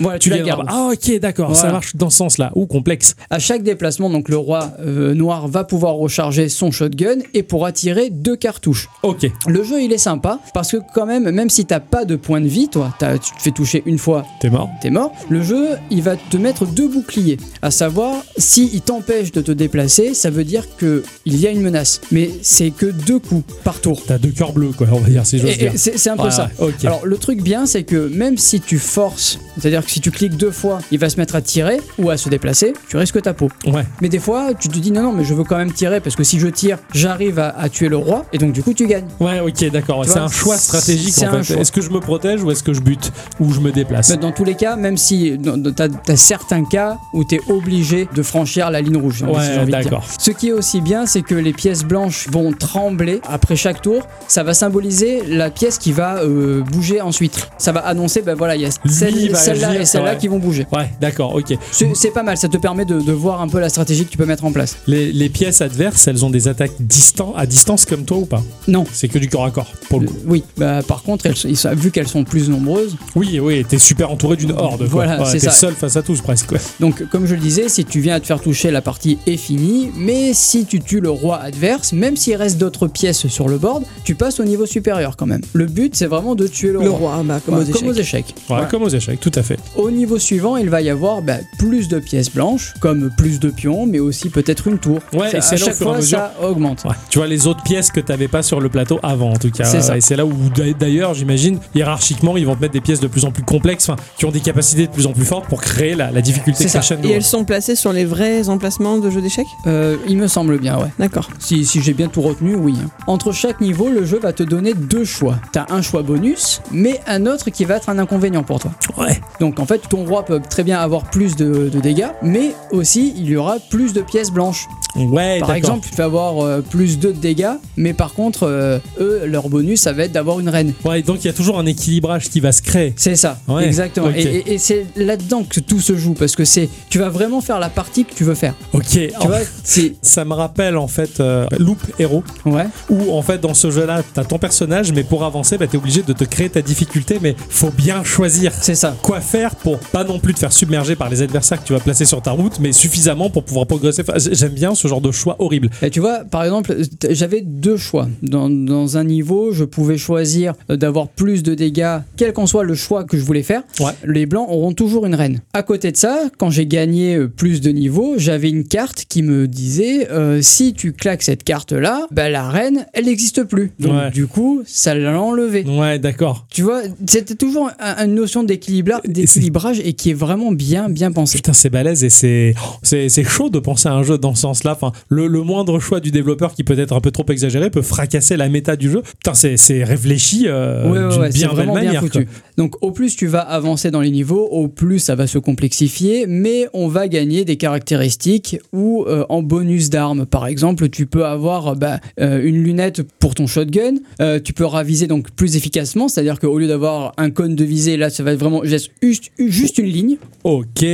Voilà, tu tu la gardes. Ah ok d'accord, ça marche dans ce sens-là. Ou complexe. À chaque déplacement, donc le roi euh, noir va pouvoir recharger son shotgun et pourra tirer deux cartouches. Ok. Le jeu il est sympa parce que quand même, même si t'as pas de point de vie, toi, tu te fais toucher une fois, T'es mort. t'es mort. Le jeu il va te mettre deux boucliers. À savoir, si il t'empêche de te déplacer, ça veut dire que il y a une menace. Mais c'est que deux coups par tour. T'as deux cœurs bleus quoi, on va dire si j'ose dire. C'est un peu ça. Alors le truc bien c'est que même si tu forces, c'est-à-dire que si tu cliques deux fois, il va se mettre à tirer ou à se déplacer, tu risques ta peau. Ouais. Mais des fois tu te dis non non mais je veux quand même tirer parce que si je tire, j'arrive à, à tuer le roi et donc du coup tu gagnes. Ouais, ok, d'accord. Tu C'est un choix stratégique en fait. Est-ce que je me protège ou est-ce que je bute ou je me déplace? Mais dans tous les cas, même si t'as as certains cas où t'es obligé de franchir la ligne rouge. si Ouais, d'accord. Ce qui est aussi bien, c'est que les pièces blanches vont trembler après chaque tour. Ça va symboliser la pièce qui va euh, bouger ensuite. Ça va annoncer, ben voilà, il y a Lui, il va celle-là agir, et celle-là ouais. qui vont bouger. Ouais, d'accord, ok. C'est c'est pas mal, ça te permet de, de voir un peu la stratégie que tu peux mettre en place. Les, les pièces adverses, elles ont des attaques distan à distance comme toi ou pas? Non. C'est que du corps à corps, pour le coup. Oui, bah, par contre, elles sont- ils sont- vu qu'elles sont plus nombreuses, Oui, oui, t'es super entouré d'une horde. quoi. Voilà, Ouais, c'est T'es ça. seul face à tous presque. ouais. donc comme je le disais, si tu viens à te faire toucher, la partie est finie. Mais si tu tues le roi adverse, même s'il reste d'autres pièces sur le board, tu passes au niveau supérieur quand même. Le but, c'est vraiment de tuer le, Le roi. roi, bah, comme Ouais, aux échecs. Comme aux échecs. Ouais, Voilà. comme aux échecs. D'échecs, tout à fait. Au niveau suivant, il va y avoir bah, plus de pièces blanches, comme plus de pions, mais aussi peut-être une tour. Ouais, Ça- et c'est à chaque fois, mesure- ça augmente. Ouais. Tu vois les autres pièces que t'avais pas sur le plateau avant en tout cas. C'est ça. Et c'est là où d'a- d'ailleurs j'imagine hiérarchiquement ils vont te mettre des pièces de plus en plus complexes, qui ont des capacités de plus en plus fortes pour créer la, la difficulté C'est ça. Et elles sont placées sur les vrais emplacements de jeux d'échecs? Euh, il me semble bien, ouais. D'accord. Si, si j'ai bien tout retenu, oui. Entre chaque niveau, le jeu va te donner deux choix. T'as un choix bonus, mais un autre qui va être un inconvénient pour toi. Ouais. Donc en fait, ton roi peut très bien avoir plus de, de dégâts, mais aussi il y aura plus de pièces blanches. Ouais, Par exemple, tu vas avoir euh, plus de dégâts, mais par contre, euh, eux, leur bonus, ça va être d'avoir une reine. Ouais, donc il y a toujours un équilibrage qui va se créer. C'est ça, Ouais, exactement. Et, et- et c'est là-dedans que tout se joue, parce que c'est, tu vas vraiment faire la partie que tu veux faire. Ok. Tu Oh, vois, ça me rappelle en fait euh, Loop Hero ouais, où en fait dans ce jeu-là t'as ton personnage mais pour avancer bah, t'es obligé de te créer ta difficulté mais faut bien choisir c'est ça. Quoi faire pour pas non plus te faire submerger par les adversaires que tu vas placer sur ta route mais suffisamment pour pouvoir progresser. J'aime bien ce genre de choix horrible. Et tu vois, par exemple, j'avais deux choix. Dans, dans un niveau, je pouvais choisir euh, d'avoir plus de dégâts, quel qu'en soit le choix que je voulais faire. Ouais. Les blancs auront toujours une reine. À côté de ça, quand j'ai gagné euh, plus de niveaux, j'avais une carte qui me disait euh, si tu claques cette carte-là, bah, la reine, elle n'existe plus. Donc Ouais. du coup, ça l'a enlevé. Ouais, d'accord. Tu vois, c'était toujours un- une notion d'équilibra- d'équilibrage et qui est vraiment bien, bien pensé. Putain, c'est balèze et c'est chaud de penser à un jeu dans ce sens-là. Enfin, le, le moindre choix du développeur qui peut être un peu trop exagéré peut fracasser la méta du jeu. Putain, c'est réfléchi euh, Ouais, ouais, ouais, bien belle bien manière. foutu. Donc au plus tu vas avancer dans les niveaux, au plus ça va se complexifier, mais on va gagner des caractéristiques ou euh, en bonus d'armes. Par exemple, tu peux avoir bah, euh, une lunette pour ton shotgun, euh, tu peux raviser donc plus efficacement, c'est-à-dire qu'au lieu d'avoir un cône de visée, là ça va être vraiment juste, juste une ligne, Ok.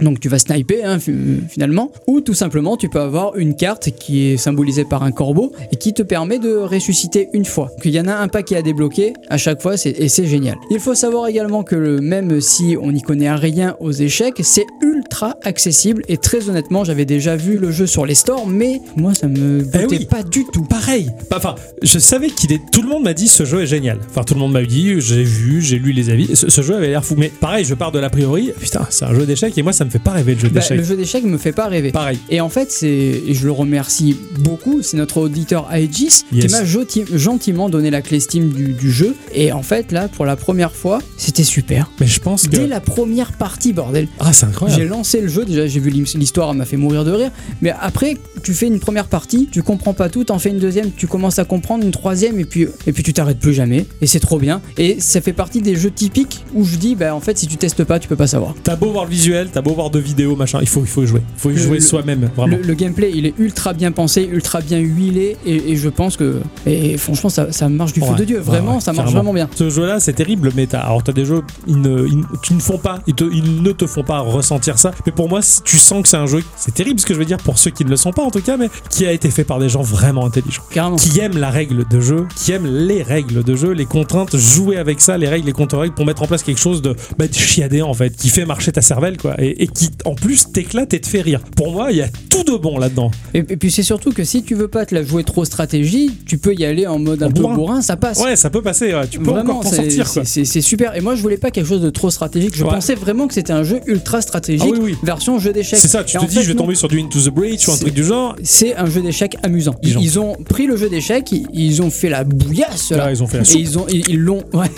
donc tu vas sniper hein, fi- finalement, ou tout simplement tu peux avoir une carte qui est symbolisée par un corbeau et qui te permet de ressusciter une fois. Donc, il y en a un paquet à débloquer à chaque fois et c'est génial. Il faut savoir également que le- même si on n'y connaît rien aux échecs, c'est ultra accessible et très honnêtement j'avais déjà vu le jeu sur les stores mais moi ça me bottait oui. pas du tout. Pareil. Enfin, je savais qu'il est. Tout le monde m'a dit ce jeu est génial. Enfin, tout le monde m'a dit, j'ai vu, j'ai lu les avis. Ce, ce jeu avait l'air fou. Mais pareil, je pars de l'a priori. Putain, c'est un jeu d'échecs et moi, ça me fait pas rêver le jeu Bah, d'échecs. le jeu d'échecs me fait pas rêver. Pareil. Et en fait, c'est, et je le remercie beaucoup, c'est notre auditeur Aegis Yes. qui m'a joti- gentiment donné la clé Steam du, du jeu. Et en fait, là, pour la première fois, c'était super. Mais je pense que. Dès la première partie, bordel. Ah, c'est J'ai incroyable. lancé le jeu, déjà j'ai vu l'his- l'histoire, elle m'a fait mourir de rire. Mais après, tu fais une première partie, tu comprends pas tout, t'en fais une deuxième, tu commences à comprendre, une troisième, et puis, et puis tu t'arrêtes plus jamais. Et c'est trop bien. Et ça fait partie des jeux typiques où je dis, bah en fait, si tu testes pas, tu peux pas savoir. T'as beau voir le visuel, t'as beau voir de vidéos, machin. Il faut, il faut y jouer. Il faut y Le- jouer soi-même, vraiment. Le, le gameplay, il est ultra bien pensé, ultra bien huilé, et, et je pense que, et franchement, ça, ça marche du feu Ouais. de Dieu. Vraiment, ouais, ça marche carrément. vraiment bien. Ce jeu-là, c'est terrible, mais t'as, alors t'as des jeux, ils ne, ils, qui ne font pas, ils, te- ils ne te font pas ressentir ça. Mais pour moi, tu sens que c'est un jeu, c'est terrible ce que je veux dire pour ceux qui ne le sont pas en tout cas, mais qui a été fait par des gens vraiment intelligents. Carrément. Qui aiment la règle de jeu, qui aiment les règles de jeu, les contraintes, jouer avec ça, les règles, les contre-règles pour mettre en place quelque chose de, bah, de chiadé en fait, qui fait marcher ta cervelle quoi, et, et qui en plus t'éclate et te fait rire. Pour moi, il y a tout de bon là-dedans. Et, et puis c'est surtout que si tu veux pas te la jouer trop stratégie, tu peux y aller en mode En un peu bourrin. ça passe. Ouais, ça peut passer, ouais, tu peux Vraiment, encore t'en sortir c'est- super. Et moi, je voulais pas quelque chose de trop stratégique. Je Ouais. pensais vraiment que c'était un jeu ultra stratégique, Ah oui, oui. version jeu d'échecs. C'est ça, tu Et te dis, fait, je vais tomber sur du Into the Breach ou un truc du genre. C'est un jeu d'échecs amusant. Ils, ont pris le jeu d'échecs, ils, ils ont fait la bouillasse. là. Là, ils ont fait la et soupe. ils ont, ils ils l'ont, ouais,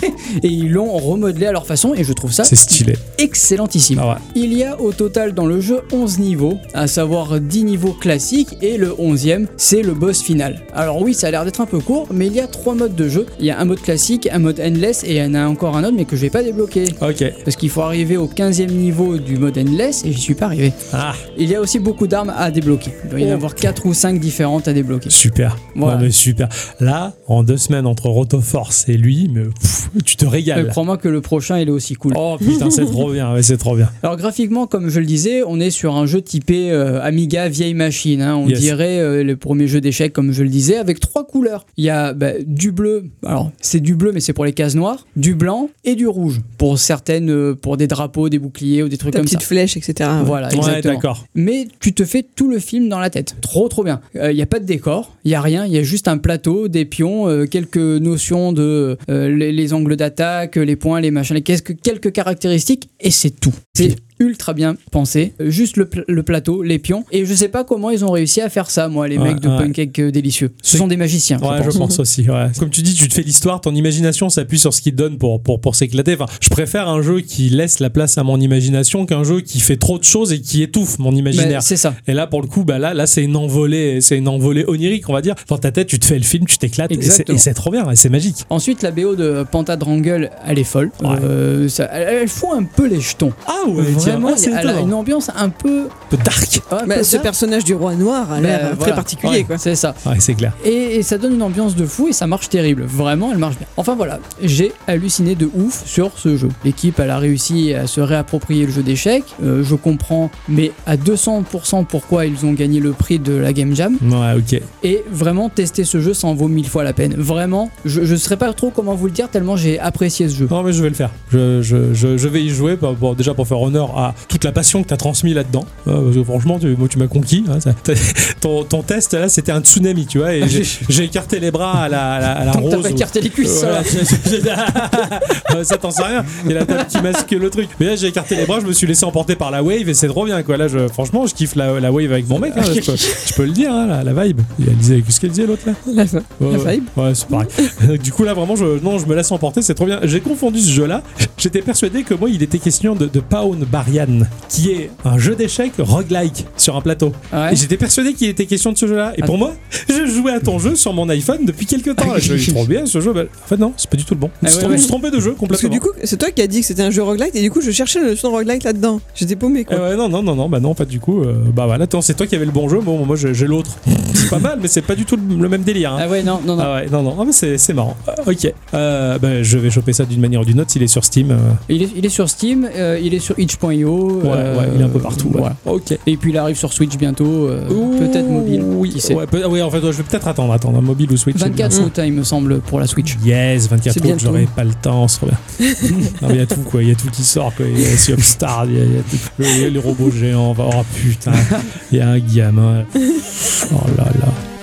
et ils l'ont remodelé à leur façon. Et je trouve ça C'est stylé. excellentissime. Ah ouais. Il y a au total dans le jeu 11 niveaux, à savoir 10 niveaux classiques et le 11e, c'est le boss final. Alors oui, ça a l'air d'être un peu court, mais il y a trois modes de jeu. Il y a un mode classique, un mode endless et il y en a encore un autre mais que je vais pas débloquer. Ok. Parce qu'il faut arriver au 15e niveau du mode endless et j'y suis pas arrivé. Ah, Il y a aussi beaucoup d'armes à débloquer. Il doit y en Ok. avoir 4 ou 5 différentes à débloquer. super. Voilà. Non, mais super. Là, en deux semaines entre Rotoforce et lui, mais, pff, tu te Mais régales. crois-moi que le prochain il est aussi cool. Oh putain, c'est trop bien, ouais, c'est trop bien. Alors graphiquement, comme je le disais, on est sur un jeu typé euh, Amiga vieille machine hein. On Yes. dirait euh, le premier jeu d'échecs, comme je le disais, avec trois couleurs. Il y a bah, du bleu, alors c'est du bleu, mais c'est pour les cases noires, du blanc et du rouge pour certaines, euh, pour des drapeaux, des boucliers ou des trucs Ta comme ça. petite flèche, etc. Voilà, Ouais, exactement. d'accord. Mais tu te fais tout le film dans la tête. Trop, trop bien. Il n'y a pas de décor, il y a rien, il y a juste un plateau, des pions, euh, quelques notions de euh, les, les angles d'attaque, les points, les machins, les quelques, quelques caractéristiques, et c'est tout. Ultra bien pensé. Juste le, pla- le plateau, les pions. Et je sais pas comment ils ont réussi à faire ça, moi, les Ouais, mecs de ouais. Pancake euh, Délicieux. Ce sont des magiciens. Ouais, je je pense. aussi. ouais. Comme tu dis, tu te fais l'histoire, ton imagination s'appuie sur ce qu'il te donne pour, pour, pour s'éclater. Enfin, je préfère un jeu qui laisse la place à mon imagination qu'un jeu qui fait trop de choses et qui étouffe mon imaginaire. c'est ça. Et là, pour le coup, bah là, là, c'est une envolée, c'est une envolée onirique, on va dire. Dans ta tête, tu te fais le film, tu t'éclates, et c'est- trop bien, c'est magique. Ensuite, la BO de Pantadrangle, elle est folle. Ouais. Euh, ça- elle, elle fout un peu les jetons. Ah Vraiment, c'est elle a une ambiance un peu. un peu dark. un Bah, peu ce dark. personnage du roi noir a Bah, l'air euh, voilà. très particulier. Ouais, quoi. C'est ça. Ouais, c'est clair. Et, et ça donne une ambiance de fou et ça marche terrible. Vraiment, elle marche bien. Enfin voilà, j'ai halluciné de ouf sur ce jeu. L'équipe, elle a réussi à se réapproprier le jeu d'échecs. Euh, je comprends, mais à 200% pourquoi ils ont gagné le prix de la Game Jam. Ouais, ok. Et vraiment, tester ce jeu, ça en vaut mille fois la peine. Vraiment, je ne saurais pas trop comment vous le dire tellement j'ai apprécié ce jeu. Non, mais je vais le faire. Je, je, je, je vais y jouer, pour- pour- déjà pour faire honneur à toute la passion que tu as transmis là-dedans. Euh, franchement, tu, moi, tu m'as conquis. hein, ça- t'as- ton, ton test, là, c'était un tsunami, tu vois. Et j'ai- écarté les bras à la, à la, à la t'as rose. ou- écarté les cuisses, Voilà, ça t'en sais rien. Il y a la table qui masque le truc. Mais là, j'ai écarté les bras, je me suis laissé emporter par la wave et c'est trop bien, quoi. Là, je, franchement, je kiffe la, la wave avec mon mec. hein, je, peux, je peux le dire, hein, la, la vibe. Elle disait, qu'est-ce qu'elle disait l'autre là La vibe. Ouais, c'est pareil. du coup, là, vraiment, je, non, je me laisse emporter, c'est trop bien. J'ai confondu ce jeu-là. J'étais persuadé que moi, il était question de, de Pawn Qui est un jeu d'échecs roguelike sur un plateau. Ouais. Et j'étais persuadé qu'il était question de ce jeu-là. Et Ah. pour moi, je jouais à ton jeu sur mon iPhone depuis quelques temps. Là. Je me dis, trop bien ce jeu. Bah, en fait, non, c'est pas du tout le bon. Ah Je me ouais, suis trompé de jeu Parce que complètement. du coup, c'est toi qui as dit que c'était un jeu roguelike et du coup, je cherchais le son roguelike là-dedans. J'étais paumé quoi. ouais, non, non, non, non, bah non, pas du coup. euh, bah voilà, attends, c'est toi qui avais le bon jeu. Bon, moi, j'ai l'autre. c'est pas mal, mais c'est pas du tout le, même délire. hein. Ah ouais, non, non, non. Ah ouais, non, non, ah, mais c'est c'est marrant. Euh, ok. Euh, bah, je vais choper ça d'une manière ou d'une autre s'il est sur Steam. euh, Il, est, il est sur Steam, euh, il est sur itch.io. ouais, euh, ouais, il est un peu partout. ouais. Ok. Et puis il arrive sur Switch bientôt, euh, peut-être mobile. Oui, qui sait. ouais, peut- ouais, en fait, je vais peut-être attendre, attendre, mobile ou Switch. 24 c'est août, hein, il me semble, pour la Switch. Yes, 24 C'est août, j'aurai pas le temps, il y a tout, quoi. Il y a tout qui sort, quoi. Il y a Sea of Stars, il y a, il y a tout- il y a les robots géants. Oh putain, il y a un gamin. Oh là là.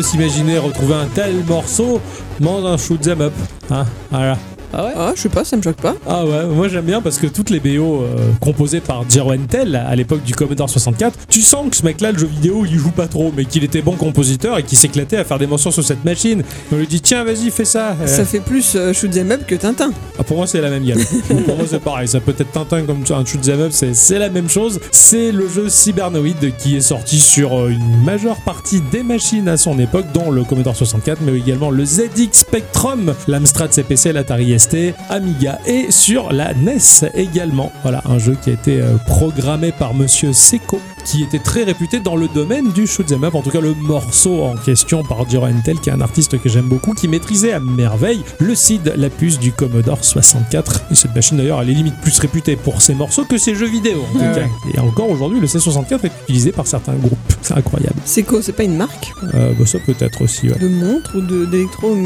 Peut s'imaginer retrouver un tel morceau dans un shoot 'em up hein Voilà. Ah ouais Ah, je sais pas, ça me choque pas. Ah ouais, moi j'aime bien parce que toutes les BO euh, composées par Jero Entel à l'époque du Commodore 64, tu sens que ce mec-là, le jeu vidéo, il joue pas trop, mais qu'il était bon compositeur et qu'il s'éclatait à faire des morceaux sur cette machine. On lui dit tiens, vas-y, fais ça. Euh, Ça fait plus euh, shoot up que Tintin. ah, pour moi, c'est la même gamme. pour moi, c'est pareil. Ça peut être Tintin comme un shoot up, c'est c'est la même chose. C'est le jeu Cybernoid qui est sorti sur euh, une majeure partie des machines à son époque, dont le Commodore 64, mais également le ZX Spectrum, l'Amstrad CPC, l'Atari ST, Amiga et sur la NES également. Voilà, un jeu qui a été euh, programmé par Monsieur Seco qui était très réputé dans le domaine du shoot'em up, en tout cas le morceau en question par Jiro Entel, qui est un artiste que j'aime beaucoup, qui maîtrisait à merveille le SID, la puce du Commodore 64. Et cette machine d'ailleurs, elle est limite plus réputée pour ses morceaux que ses jeux vidéo en tout Ah cas. Et encore aujourd'hui, le C64 est utilisé par certains groupes. C'est incroyable. Seiko, c'est pas une marque? Euh, bah, ça peut-être aussi, ouais. de montre ou d'électro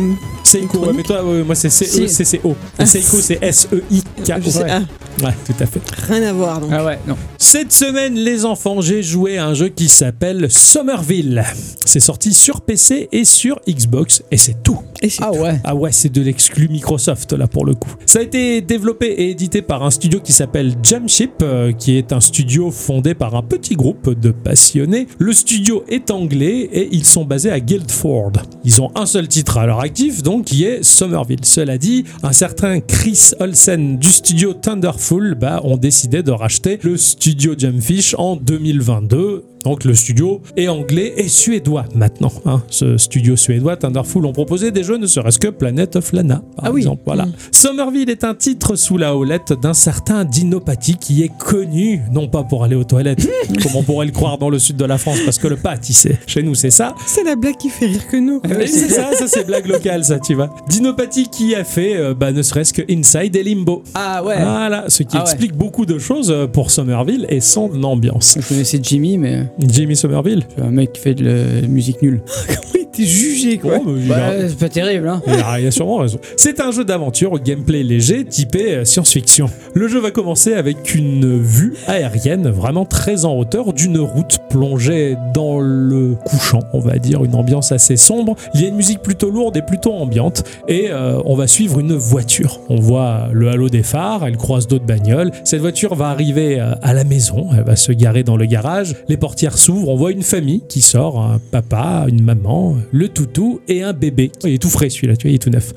Seiko, ouais, mais toi, ouais, moi c'est Si. C-E-C-C-O. Et Seiko, c'est S-E-I-K. Ouais. ah, Ouais, tout à fait. rien à voir donc. Ah ouais, non. Cette semaine, les enfants, j'ai joué à un jeu qui s'appelle Somerville. C'est sorti sur PC et sur Xbox, et c'est tout. Et Ah ouais. Ah ouais, c'est de l'exclu Microsoft là pour le coup. Ça a été développé et édité par un studio qui s'appelle Jamship, euh, qui est un studio fondé par un petit groupe de passionnés. Le studio est anglais et ils sont basés à Guildford. Ils ont un seul titre à leur actif, donc qui est Somerville. Cela dit, un certain Chris Olsen du studio Thunderful bah, ont décidé de racheter le studio Jamfish en 2022. Donc le studio est anglais et suédois maintenant. hein. Ce studio suédois, Thunderful, ont proposé des jeux ne serait-ce que Planet of Lana, par Ah oui. exemple. Voilà. Mm. Somerville est un titre sous la houlette d'un certain Dinopathy qui est connu, non pas pour aller aux toilettes, comme on pourrait le croire dans le sud de la France, parce que le c'est chez nous, c'est ça. C'est la blague qui fait rire que nous. Ouais, c'est ça, ça c'est blague locale, ça, tu vois. Dinopathy qui a fait, euh, bah, ne serait-ce que Inside et Limbo. Ah ouais. Voilà, ce qui Ah ouais. explique beaucoup de choses euh, pour Somerville et son ambiance. Je connaissais Jimmy, mais Jimmy Somerville c'est un mec qui fait de la musique nulle. Comment il était jugé quoi Oh, mais il a- Bah, c'est pas terrible, hein. Il a, il a sûrement raison. C'est un jeu d'aventure au gameplay léger typé euh, science-fiction. Le jeu va commencer avec une vue aérienne vraiment très en hauteur d'une route plongée dans le couchant, on va dire, une ambiance assez sombre. Il y a une musique plutôt lourde et plutôt ambiante et euh, on va suivre une voiture. On voit le halo des phares, elle croise d'autres bagnoles. Cette voiture va arriver euh, à la maison, elle va se garer dans le garage. Les portières s'ouvrent, on voit une famille qui sort, un papa, une maman, le toutou et un bébé. Il est tout frais celui-là, tu vois, il est tout neuf.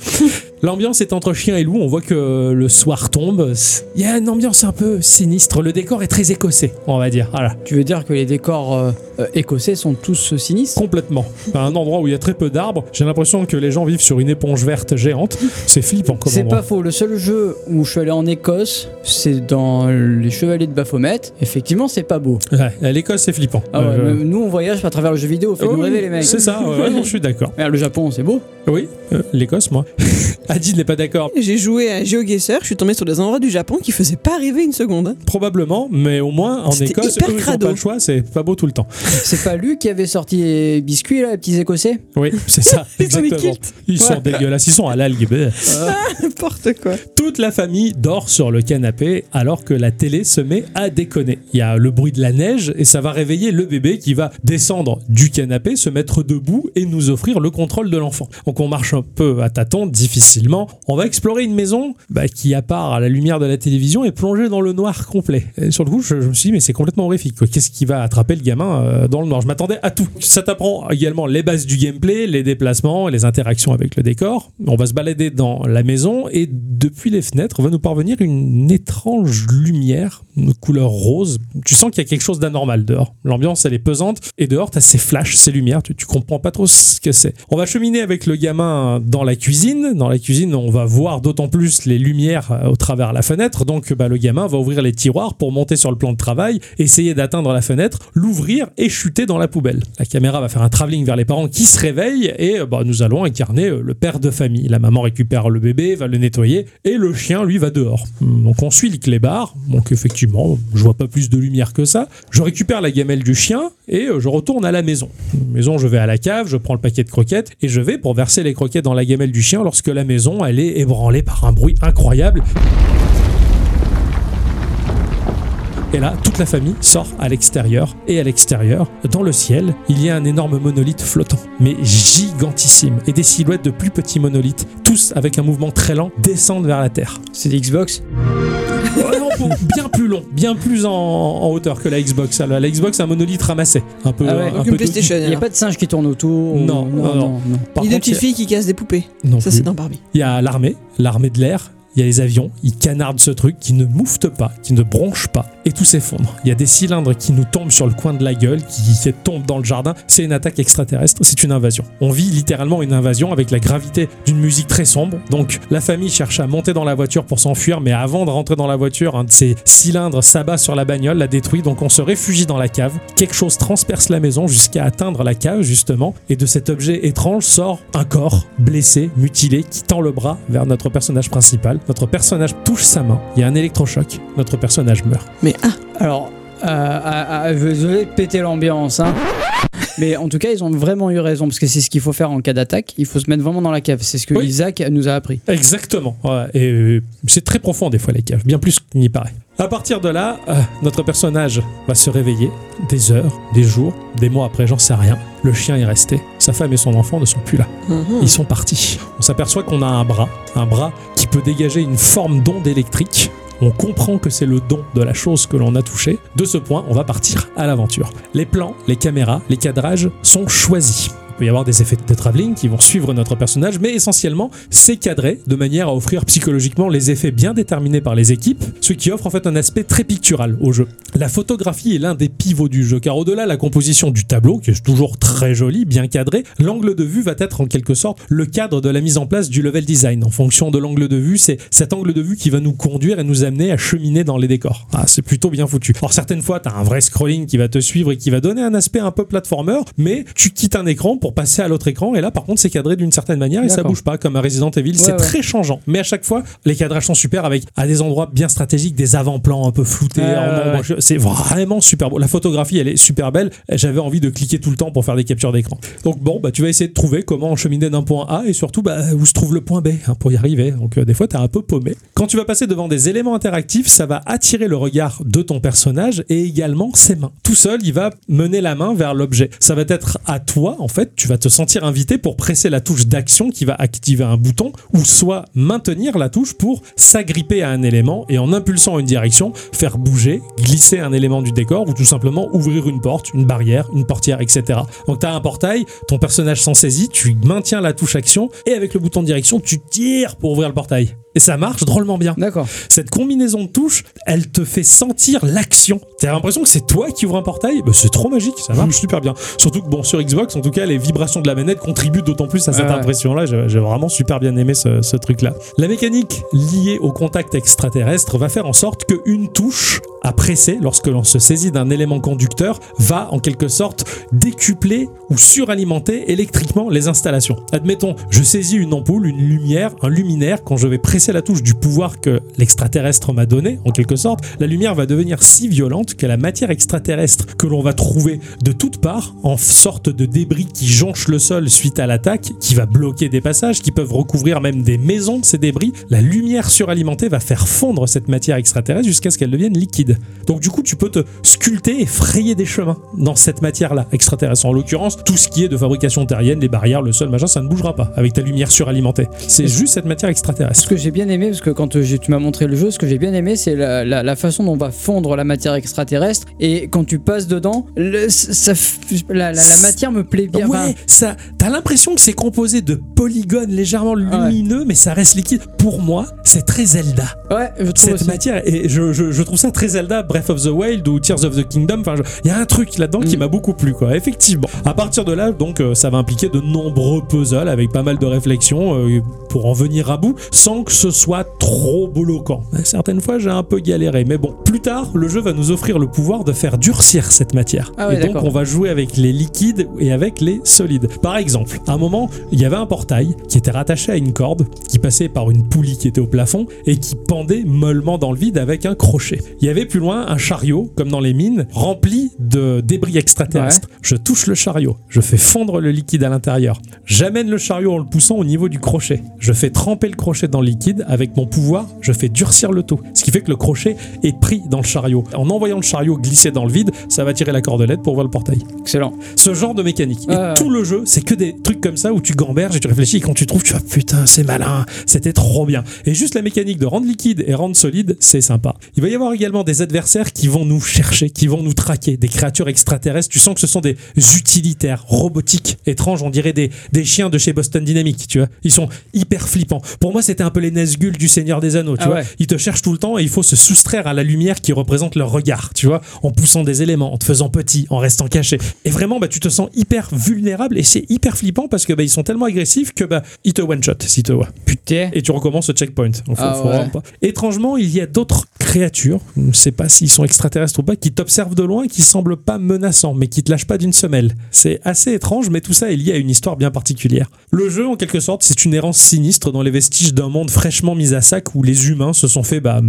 L'ambiance est entre chien et loup, on voit que le soir tombe. Il y a une ambiance un peu sinistre, le décor est très écossais, on va dire. Voilà, Tu veux dire que les décors euh, euh, écossais sont tous euh, sinistres? Complètement. Un endroit où il y a très peu d'arbres, j'ai l'impression que les gens vivent sur une éponge verte géante. C'est flippant comme C'est endroit. pas faux. Le seul jeu où je suis allé en Écosse, c'est dans les Chevaliers de Baphomet. Effectivement, c'est pas beau. Ouais, L'Écosse, c'est flippant. Ah ouais, Euh, Nous, on voyage à travers le jeu vidéo. Faites-nous oui, rêver, les mecs. C'est ça, ouais, non, je suis d'accord. Le Japon, c'est beau. Oui, euh, l'Écosse, moi. Adi n'est pas d'accord. J'ai joué à GeoGuessr, je suis tombé sur des endroits du Japon qui faisaient pas rêver une seconde. hein. Probablement, mais au moins en C'était Écosse, hyper eux, ils ont crado. pas le choix, c'est pas beau tout le temps. C'est pas lui qui avait sorti les biscuits, là, les petits écossais? Oui, c'est ça, Ils des exactement. kilts. Ils sont Ouais. dégueulasses, ils sont à l'algue. bleh. N'importe quoi. Toute la famille dort sur le canapé alors que la télé se met à déconner. Il y a le bruit de la neige et ça va réveiller le bébé qui va descendre du canapé, se mettre debout et nous offrir le contrôle de l'enfant. On marche un peu à tâtons, difficilement. On va explorer une maison bah, qui, à part à la lumière de la télévision, est plongée dans le noir complet. Et sur le coup, je, me suis dit, mais c'est complètement horrifique. Qu'est-ce qui va attraper le gamin euh, dans le noir? Je m'attendais à tout. Ça t'apprend également les bases du gameplay, les déplacements, les interactions avec le décor. On va se balader dans la maison et depuis les fenêtres va nous parvenir une étrange lumière de couleur rose. Tu sens qu'il y a quelque chose d'anormal dehors. L'ambiance, elle est pesante et dehors, tu as ces flashs, ces lumières. Tu, tu comprends pas trop ce que c'est. On va cheminer avec le gamin dans la cuisine. Dans la cuisine, on va voir d'autant plus les lumières euh, au travers la fenêtre. Donc, bah, le gamin va ouvrir les tiroirs pour monter sur le plan de travail, essayer d'atteindre la fenêtre, l'ouvrir et chuter dans la poubelle. La caméra va faire un travelling vers les parents qui se réveillent et euh, bah, nous allons incarner euh, le père de famille. La maman récupère le bébé, va le nettoyer et le chien, lui, va dehors. Hum, Donc, on suit le clébard. Donc, effectivement, je vois pas plus de lumière que ça. Je récupère la gamelle du chien et euh, je retourne à la maison. Maison, je vais à la cave, je prends le paquet de croquettes et je vais pour verser les croquettes dans la gamelle du chien lorsque la maison, elle est ébranlée par un bruit incroyable. Et là, toute la famille sort à l'extérieur. Et à l'extérieur, dans le ciel, il y a un énorme monolithe flottant, mais gigantissime. Et des silhouettes de plus petits monolithes, tous avec un mouvement très lent, descendent vers la Terre. C'est des Xbox? Ouais, non, pour- bien plus long, bien plus en, en hauteur que la Xbox. La, la Xbox, c'est un monolithe ramassé. Un peu. Ah ouais, un peu PlayStation. Il n'y a pas de singe qui tourne autour ou- Non, non, non. Par Ni de petites filles qui cassent des poupées. non Ça, c'est dans Barbie. Il y a l'armée, l'armée de l'air, il y a les avions, ils canardent ce truc qui ne moufte pas, qui ne bronche pas, et tout s'effondre. Il y a des cylindres qui nous tombent sur le coin de la gueule, qui, tombent dans le jardin. C'est une attaque extraterrestre, c'est une invasion. On vit littéralement une invasion avec la gravité d'une musique très sombre. Donc la famille cherche à monter dans la voiture pour s'enfuir, mais avant de rentrer dans la voiture, un de ces cylindres s'abat sur la bagnole, la détruit, donc on se réfugie dans la cave. Quelque chose transperce la maison jusqu'à atteindre la cave, justement, et de cet objet étrange sort un corps blessé, mutilé, qui tend le bras vers notre personnage principal. Notre personnage touche sa main, il y a un électrochoc, notre personnage meurt. Mais ah, Alors, euh, à- à- désolé de péter l'ambiance, hein. Mais en tout cas, ils ont vraiment eu raison, parce que c'est ce qu'il faut faire en cas d'attaque. Il faut se mettre vraiment dans la cave. C'est ce que Oui. Isaac nous a appris. Exactement. ouais. Et euh, c'est très profond des fois les caves, bien plus qu'il n'y paraît. À partir de là, euh, notre personnage va se réveiller des heures, des jours, des mois après, j'en sais rien. Le chien est resté. Sa femme et son enfant ne sont plus là. mhm. Ils sont partis. On s'aperçoit qu'on a un bras, un bras qui peut dégager une forme d'onde électrique. On comprend que c'est le don de la chose que l'on a touchée. De ce point, on va partir à l'aventure. Les plans, les caméras, les cadrages sont choisis. Peut y avoir des effets de travelling qui vont suivre notre personnage, mais essentiellement, c'est cadré de manière à offrir psychologiquement les effets bien déterminés par les équipes, ce qui offre en fait un aspect très pictural au jeu. La photographie est l'un des pivots du jeu, car au-delà de la composition du tableau, qui est toujours très joli, bien cadré, l'angle de vue va être en quelque sorte le cadre de la mise en place du level design. En fonction de l'angle de vue, c'est cet angle de vue qui va nous conduire et nous amener à cheminer dans les décors. Ah, c'est plutôt bien foutu. Alors certaines fois, tu as un vrai scrolling qui va te suivre et qui va donner un aspect un peu platformer, mais tu quittes un écran pour passer à l'autre écran, et là par contre c'est cadré d'une certaine manière et ça bouge pas, comme un Resident Evil, c'est Ouais, ouais. très changeant. Mais à chaque fois, les cadrages sont super avec à des endroits bien stratégiques, des avant-plans un peu floutés, ouais, C'est vraiment super beau. La photographie, elle est super belle. J'avais envie de cliquer tout le temps pour faire des captures d'écran. Donc bon, bah tu vas essayer de trouver comment cheminer d'un point A et surtout bah, où se trouve le point B hein, pour y arriver. Donc euh, des fois, t'es un peu paumé. Quand tu vas passer devant des éléments interactifs, ça va attirer le regard de ton personnage et également ses mains. Tout seul, il va mener la main vers l'objet. Ça va être à toi, en fait, tu vas te sentir invité pour presser la touche d'action qui va activer un bouton ou soit maintenir la touche pour s'agripper à un élément et en impulsant une direction, faire bouger, glisser un élément du décor ou tout simplement ouvrir une porte, une barrière, une portière, etc. Donc tu as un portail, ton personnage s'en saisit, tu maintiens la touche action et avec le bouton direction, tu tires pour ouvrir le portail. Et ça marche drôlement bien. D'accord. Cette combinaison de touches, elle te fait sentir l'action. T'as l'impression que c'est toi qui ouvre un portail? Bah, c'est trop magique, ça marche super bien. Surtout que bon, sur Xbox, en tout cas, les vibrations de la manette contribuent d'autant plus à cette ouais. impression-là. J'ai j'ai vraiment super bien aimé ce, ce truc-là. La mécanique liée au contact extraterrestre va faire en sorte qu'une touche presser lorsque l'on se saisit d'un élément conducteur va en quelque sorte décupler ou suralimenter électriquement les installations. Admettons, je saisis une ampoule, une lumière, un luminaire, quand je vais presser la touche du pouvoir que l'extraterrestre m'a donné, en quelque sorte, la lumière va devenir si violente que la matière extraterrestre que l'on va trouver de toutes parts, en sorte de débris qui jonchent le sol suite à l'attaque, qui va bloquer des passages, qui peuvent recouvrir même des maisons, ces débris, la lumière suralimentée va faire fondre cette matière extraterrestre jusqu'à ce qu'elle devienne liquide. Donc du coup, tu peux te sculpter et frayer des chemins dans cette matière-là extraterrestre. En l'occurrence, tout ce qui est de fabrication terrienne, les barrières, le sol, machin, ça ne bougera pas avec ta lumière suralimentée. C'est juste cette matière extraterrestre. Ce que j'ai bien aimé, parce que quand euh, tu m'as montré le jeu, ce que j'ai bien aimé, c'est la, la- la façon dont on va fondre la matière extraterrestre. Et quand tu passes dedans, le- ça, f- la, matière me plaît bien. Ouais, ça, t'as l'impression que c'est composé de polygones légèrement lumineux, mais ça reste liquide. Pour moi, c'est très Zelda. ouais, je trouve Cette aussi. matière, et je, je- je trouve ça très Zelda, Breath of the Wild ou Tears of the Kingdom. Enfin, il y a un truc là-dedans qui Mm. m'a beaucoup plu, quoi. Effectivement. À partir de là, donc, euh, ça va impliquer de nombreux puzzles avec pas mal de réflexions euh, pour en venir à bout, sans que ce soit trop bloquant. Certaines fois, j'ai un peu galéré, mais bon. Plus tard, le jeu va nous offrir le pouvoir de faire durcir cette matière. Ah ouais, et donc, on va jouer avec les liquides et avec les solides. Par exemple, à un moment, il y avait un portail qui était rattaché à une corde qui passait par une poulie qui était au plafond et qui pendait mollement dans le vide avec un crochet. Il y avait plus loin un chariot, comme dans les mines, rempli de débris extraterrestres. Je touche le chariot, je fais fondre le liquide à l'intérieur. J'amène le chariot en le poussant au niveau du crochet. Je fais tremper le crochet dans le liquide. Avec mon pouvoir, je fais durcir le tout. Ce qui fait que le crochet est pris dans le chariot. En envoyant le chariot glisser dans le vide, ça va tirer la cordelette pour voir le portail. Excellent. Ce genre de mécanique. Et tout le jeu, c'est que des trucs comme ça où tu gamberges et tu réfléchis et quand tu trouves, tu vas putain, c'est malin, c'était trop bien. Et juste la mécanique de rendre liquide et rendre solide, c'est sympa. Il va y avoir également des adversaires qui vont nous chercher, qui vont nous traquer, des créatures extraterrestres. Tu sens que ce sont des utilitaires, robotiques, étranges, on dirait des, des chiens de chez Boston Dynamics, tu vois. Ils sont hyper flippants. Pour moi, c'était un peu les Nazgûl du Seigneur des Anneaux, tu Ah vois. ouais. Ils te cherchent tout le temps et il faut se soustraire à la lumière qui représente leur regard, tu vois, en poussant des éléments, en te faisant petit, en restant caché. Et vraiment, bah, tu te sens hyper vulnérable et c'est hyper flippant parce que bah, ils sont tellement agressifs que bah, ils te one shot si te voient. Putain. Et tu recommences le checkpoint. Faut- Ah faut ouais. Étrangement, il y a d'autres créatures, sais pas s'ils sont extraterrestres ou pas, qui t'observent de loin qui semblent pas menaçants, mais qui te lâchent pas d'une semelle. C'est assez étrange, mais tout ça est lié à une histoire bien particulière. Le jeu, en quelque sorte, c'est une errance sinistre dans les vestiges d'un monde fraîchement mis à sac où les humains se sont fait bah,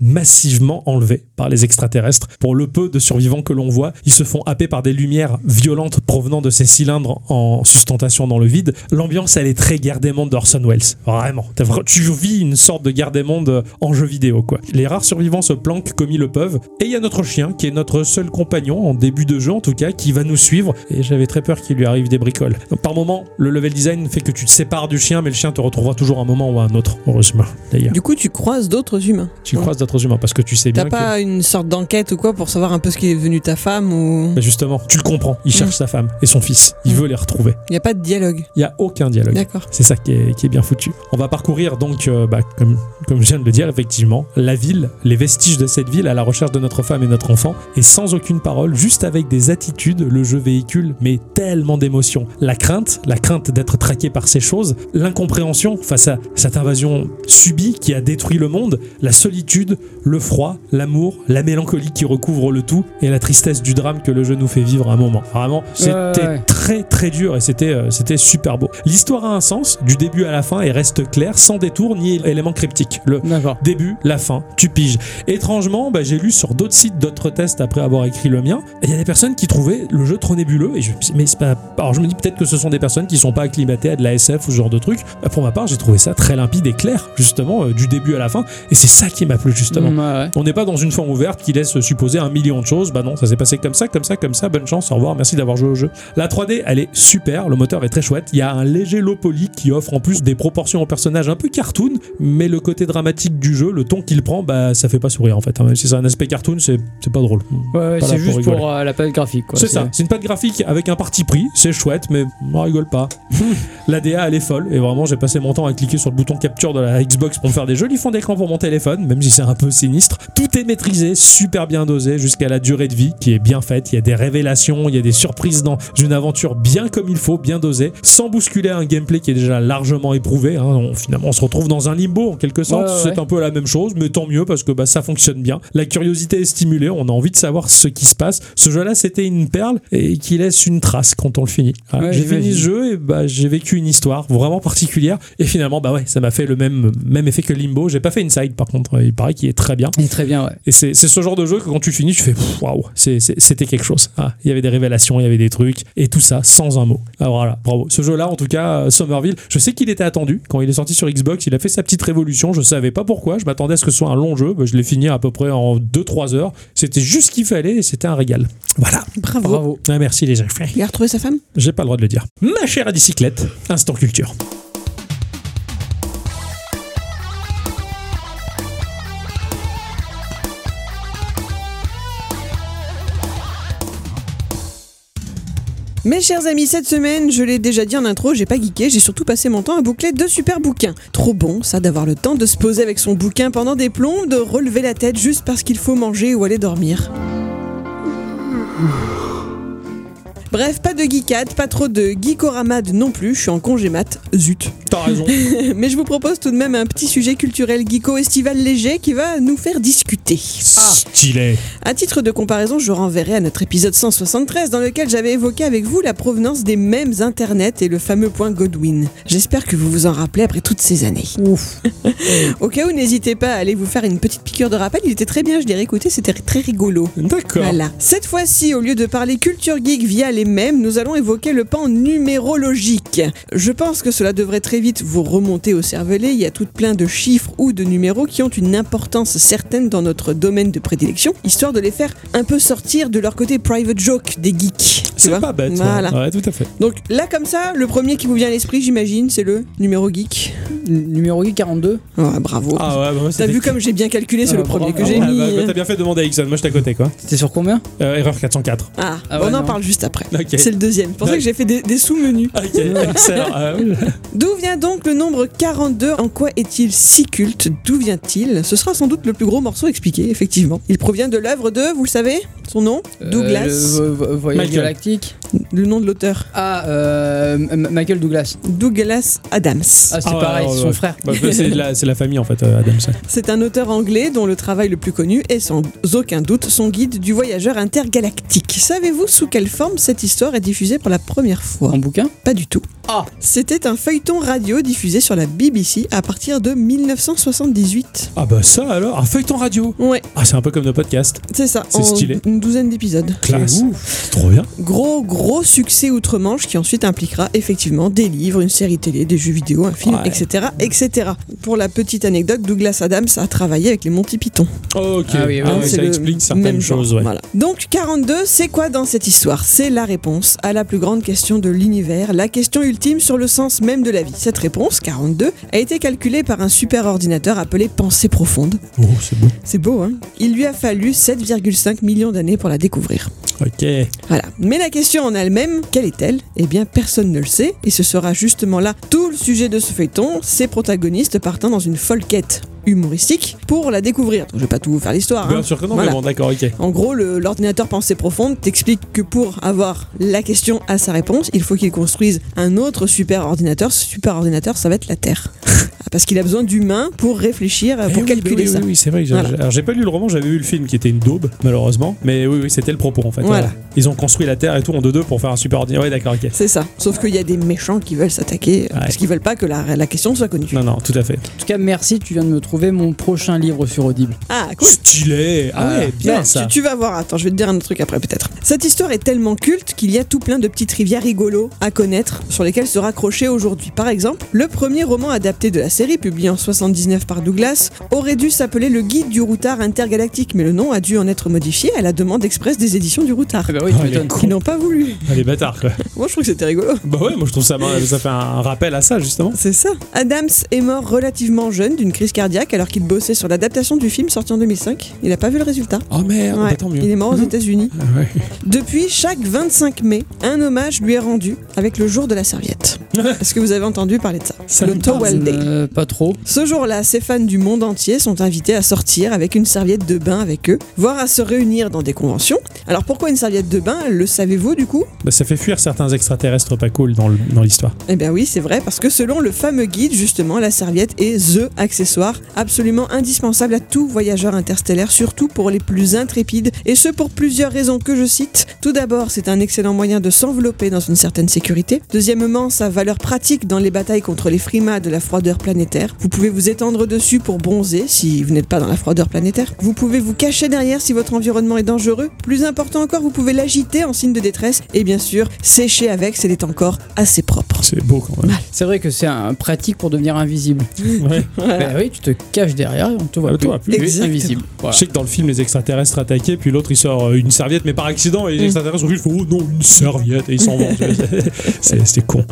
massivement enlevés par les extraterrestres. Pour le peu de survivants que l'on voit, ils se font happer par des lumières violentes provenant de ces cylindres en sustentation dans le vide. L'ambiance, elle est très guerre des mondes d'Orson Welles. Vraiment. Tu vis une sorte de guerre des mondes en jeu vidéo, quoi. Les rares survivants se planquent comme ils le peuvent. Et il y a notre chien, qui est notre seul compagnon, en début de jeu en tout cas, qui va nous suivre. Et j'avais très peur qu'il lui arrive des bricoles. Donc, par moment, le level design fait que tu te sépares du chien, mais le chien te retrouvera toujours un moment ou un autre, heureusement, d'ailleurs. Du coup, tu croises d'autres humains. Tu croises d'autres humains parce que tu sais bien T'as que. pas une sorte d'enquête ou quoi pour savoir un peu ce qui est devenu ta femme ou. Bah, justement, tu le comprends. Il cherche sa femme et son fils. Il Mm. veut les retrouver. Il n'y a pas de dialogue. Il y a aucun dialogue. D'accord. C'est ça qui est, qui est bien foutu. On va parcourir donc, euh, bah, comme, comme je viens de le dire, effectivement, la ville, les vestiges de cette ville à la recherche de notre femme et notre enfant, et sans aucune parole, juste avec des attitudes, le jeu véhicule, mais tellement d'émotions. La crainte, la crainte d'être traqué par ces choses, l'incompréhension face à cette invasion subie qui a détruit le monde, la solitude, le froid, l'amour, la mélancolie qui recouvre le tout, et la tristesse du drame que le jeu nous fait vivre à un moment. Vraiment, c'était Ouais, ouais. très très dur et c'était euh, c'était super beau. L'histoire a un sens du début à la fin et reste claire sans détour ni élément cryptique. Le D'accord. début, la fin, tu piges. Étrangement, bah, j'ai lu sur d'autres sites d'autres tests après avoir écrit le mien, il y a des personnes qui trouvaient le jeu trop nébuleux et je mais pas alors je me dis peut-être que ce sont des personnes qui sont pas acclimatées à de la SF ou ce genre de truc. Bah, pour ma part, j'ai trouvé ça très limpide et clair justement euh, du début à la fin et c'est ça qui m'a plu justement. Mm, ouais, ouais. On n'est pas dans une forme ouverte qui laisse supposer un million de choses. Bah non, ça s'est passé comme ça, comme ça, comme ça. Bonne chance, au revoir, merci d'avoir joué au jeu. La 3D, elle est super, le moteur est très chouette. Il y a un léger low poly qui offre en plus des proportions au personnage un peu cartoon, mais le côté dramatique du jeu, le ton qu'il prend, bah ça fait pas sourire en fait. hein. Même si c'est un aspect cartoon, c'est pas drôle. Ouais, c'est juste pour euh, la palette graphique. C'est ça, c'est une patte graphique avec un parti pris, c'est chouette, mais on rigole pas. la DA elle est folle, et vraiment j'ai passé mon temps à cliquer sur le bouton capture de la Xbox pour me faire des jolis fonds d'écran pour mon téléphone, même si c'est un peu sinistre. Tout est maîtrisé, super bien dosé, jusqu'à la durée de vie qui est bien faite. Il y a des révélations, il y a des surprises dans une aventure bien comme il faut, bien dosée, sans bousculer un gameplay qui est déjà largement éprouvé. hein. On- finalement, on se retrouve dans un limbo en quelque sorte. Ouais, ouais, c'est un peu la même chose, mais tant mieux parce que bah, ça fonctionne bien. La curiosité est stimulée, on a envie de savoir ce qui se passe. Ce jeu-là, c'était une perle et qui laisse une trace quand on le finit. Ouais, j'ai fini ce jeu et bah, j'ai vécu une histoire vraiment particulière. Et finalement, bah ouais, ça m'a fait le même, même effet que Limbo. J'ai pas fait Inside par contre, il paraît qu'il est très bien. Il est très bien, ouais. Et c'est c'est ce genre de jeu que quand tu finis, tu fais waouh, c'était quelque chose. Ah, il y avait des révélations, il y avait des trucs, et tout ça sans un mot. Alors voilà, bravo. Ce jeu-là, en tout cas, euh, Somerville, je sais qu'il était attendu. Quand il est sorti sur Xbox, il a fait sa petite révolution. Je savais pas pourquoi, je m'attendais à ce que ce soit un long jeu. Bah, je l'ai fini à peu près en 2-3 heures. C'était juste ce qu'il fallait et c'était un régal. Voilà. Bravo. Bravo. Ah, merci les gens. Il a retrouvé sa femme? J'ai pas le droit de le dire. Ma chère à bicyclette, instant culture. Mes chers amis, cette semaine, je l'ai déjà dit en intro, j'ai pas geeké, j'ai surtout passé mon temps à boucler deux super bouquins. Trop bon, ça, d'avoir le temps de se poser avec son bouquin pendant des plombs, de relever la tête juste parce qu'il faut manger ou aller dormir. Bref, pas de geekade, pas trop de geekoramade non plus, je suis en congé mat, zut. T'as raison. Mais je vous propose tout de même un petit sujet culturel geeko-estival léger qui va nous faire discuter. Stylé. À titre de comparaison, je renverrai à notre épisode 173 dans lequel j'avais évoqué avec vous la provenance des mêmes internet et le fameux point Godwin. J'espère que vous vous en rappelez après toutes ces années. Ouf. Au cas où, n'hésitez pas à aller vous faire une petite piqûre de rappel, il était très bien, je l'ai réécouté, c'était très rigolo. D'accord. Voilà. Cette fois-ci, au lieu de parler culture geek via les mêmes, nous allons évoquer le pan numérologique. Je pense que cela devrait très vite vous remonter au cervelet. Il y a tout plein de chiffres ou de numéros qui ont une importance certaine dans notre domaine de prédilection, histoire de les faire un peu sortir de leur côté private joke des geeks. C'est pas bête. ouais. Voilà. Ouais, tout à fait. Donc là, comme ça, le premier qui vous vient à l'esprit, j'imagine, c'est le numéro geek. N- Numéro 42. Ouais, bravo. Ah ouais, bah, moi, T'as vu comme j'ai bien calculé, c'est Ah, le premier bravo. que j'ai Ah, mis. bah, bah, T'as bien fait de demander à Ixon. Moi, j'étais à côté, quoi. C'était sur combien? Euh, erreur 404. Ah, Ah ouais, on en non. parle juste après. C'est le deuxième. C'est pour ça que j'ai fait des, des sous-menus. Ok, excellent. Ah. D'où vient donc le nombre 42 En quoi est-il si culte? D'où vient-il? Ce sera sans doute le plus gros morceau expliqué, effectivement. Il provient de l'œuvre de, vous le savez? Son nom? Douglas. Euh, le vo- vo- Voyage Michael. galactique? Le nom de l'auteur Ah, euh, Michael Douglas. Douglas Adams. Ah, c'est Ah pareil, ouais, c'est son ouais. frère. Bah, c'est la, c'est la famille, en fait, euh, Adams. C'est un auteur anglais dont le travail le plus connu est sans aucun doute son guide du voyageur intergalactique. Savez-vous sous quelle forme cette histoire est diffusée pour la première fois En bouquin? Pas du tout. Ah C'était un feuilleton radio diffusé sur la BBC à partir de 1978. Ah bah ça alors, un feuilleton radio? Ouais, Ah c'est un peu comme nos podcasts. c'est ça. C'est stylé. Une douzaine d'épisodes. Classe. C'est trop bien. Gros, gros succès outre-Manche qui ensuite impliquera effectivement des livres, une série télé, des jeux vidéo, un film, Ouais. etc., etc. Pour la petite anecdote, Douglas Adams a travaillé avec les Monty Python. Ok. Ah oui, oui, Ah ouais, C'est ça le explique certaines même genre, choses. Ouais. voilà. Donc 42, c'est quoi dans cette histoire? C'est la réponse à la plus grande question de l'univers, la question ultime sur le sens même de la vie. Cette réponse, 42, a été calculée par un super ordinateur appelé Pensée profonde. Oh c'est beau. C'est beau, hein? Il lui a fallu 7,5 millions d'années pour la découvrir. Ok. Voilà. Mais la question en elle-même, quelle est-elle? Eh bien, personne ne le sait, et ce sera justement là tout le sujet de ce feuilleton, ses protagonistes partant dans une folle quête humoristique pour la découvrir. Donc, je vais pas tout vous faire l'histoire. Bien hein. sûr que non, Voilà. mais bon d'accord, ok. En gros, l'ordinateur pensée profonde t'explique que pour avoir la question à sa réponse, il faut qu'il construise un autre super ordinateur. Ce super ordinateur, ça va être la Terre. Parce qu'il a besoin d'humains pour réfléchir, Eh pour oui, calculer oui, ça. Oui, oui, c'est vrai. Voilà. Alors j'ai pas lu le roman, j'avais vu le film qui était une daube, malheureusement. Mais oui, oui, c'était le propos en fait. Voilà. Euh, Ils ont construit la Terre et tout en 2-2 pour faire un super ordinateur. Ouais, d'accord, ok. C'est ça. Sauf qu'il y a des méchants qui veulent s'attaquer euh, Ouais. parce qu'ils veulent pas que la, la question soit connue. Non, non, tout à fait. En tout cas, merci, tu viens de me trouver mon prochain livre sur Audible. Ah, cool. Stylé. Ah ouais, bien Bah, ça. Tu, tu vas voir, attends, je vais te dire un autre truc après peut-être. Cette histoire est tellement culte qu'il y a tout plein de petites rivières rigolos à connaître sur lesquelles se raccrocher aujourd'hui. Par exemple, le premier roman adapté de la série, publié en 79 par Douglas, aurait dû s'appeler Le Guide du routard intergalactique, mais le nom a dû en être modifié à la demande express des éditions du routard. Ah bah oui, Ah, tu il est m'étonnes. Qui n'ont pas voulu. Ah, les bâtards quoi. Moi je trouve que c'était rigolo. bah ouais, moi je trouve ça, ça fait un rappel à ça justement. C'est ça. Adams est mort relativement jeune d'une crise cardiaque alors qu'il bossait sur l'adaptation du film sorti en 2005. Il n'a pas vu le résultat. Oh merde, Ouais, bah, tant mieux. Il est mort aux États-Unis. Ah ouais. Depuis, chaque 25 mai, un hommage lui est rendu avec le jour de la serviette. Est-ce que vous avez entendu parler de ça? Ça Le. Towel Day. Euh, pas trop. Ce jour-là, ces fans du monde entier sont invités à sortir avec une serviette de bain avec eux, voire à se réunir dans des conventions. Alors pourquoi une serviette de bain? Le savez-vous du coup? Bah, ça fait fuir certains extraterrestres pas cool dans l'histoire. Eh bien oui, c'est vrai, parce que selon le fameux guide, justement, la serviette est THE accessoire absolument indispensable à tout voyageur interstellaire, surtout pour les plus intrépides, et ce pour plusieurs raisons que je cite. Tout d'abord, c'est un excellent moyen de s'envelopper dans une certaine sécurité. Deuxièmement, sa valeur pratique dans les batailles contre les frimas de la froideur planétaire. Vous pouvez vous étendre dessus pour bronzer si vous n'êtes pas dans la froideur planétaire. Vous pouvez vous cacher derrière si votre environnement est dangereux. Plus important encore, vous pouvez l'agiter en signe de détresse et bien sûr sécher avec si elle est encore assez propre. C'est beau quand même. C'est vrai que c'est un pratique pour devenir invisible. Ouais. Bah oui, tu te caches derrière et on te voit plus. toi, plus. Exactement. invisible. Voilà. Je sais que dans le film, les extraterrestres attaquaient, puis l'autre il sort euh, une serviette, mais par accident, et les Mm. extraterrestres sont juste, oh non, une serviette, et ils s'en vont. C'est- con.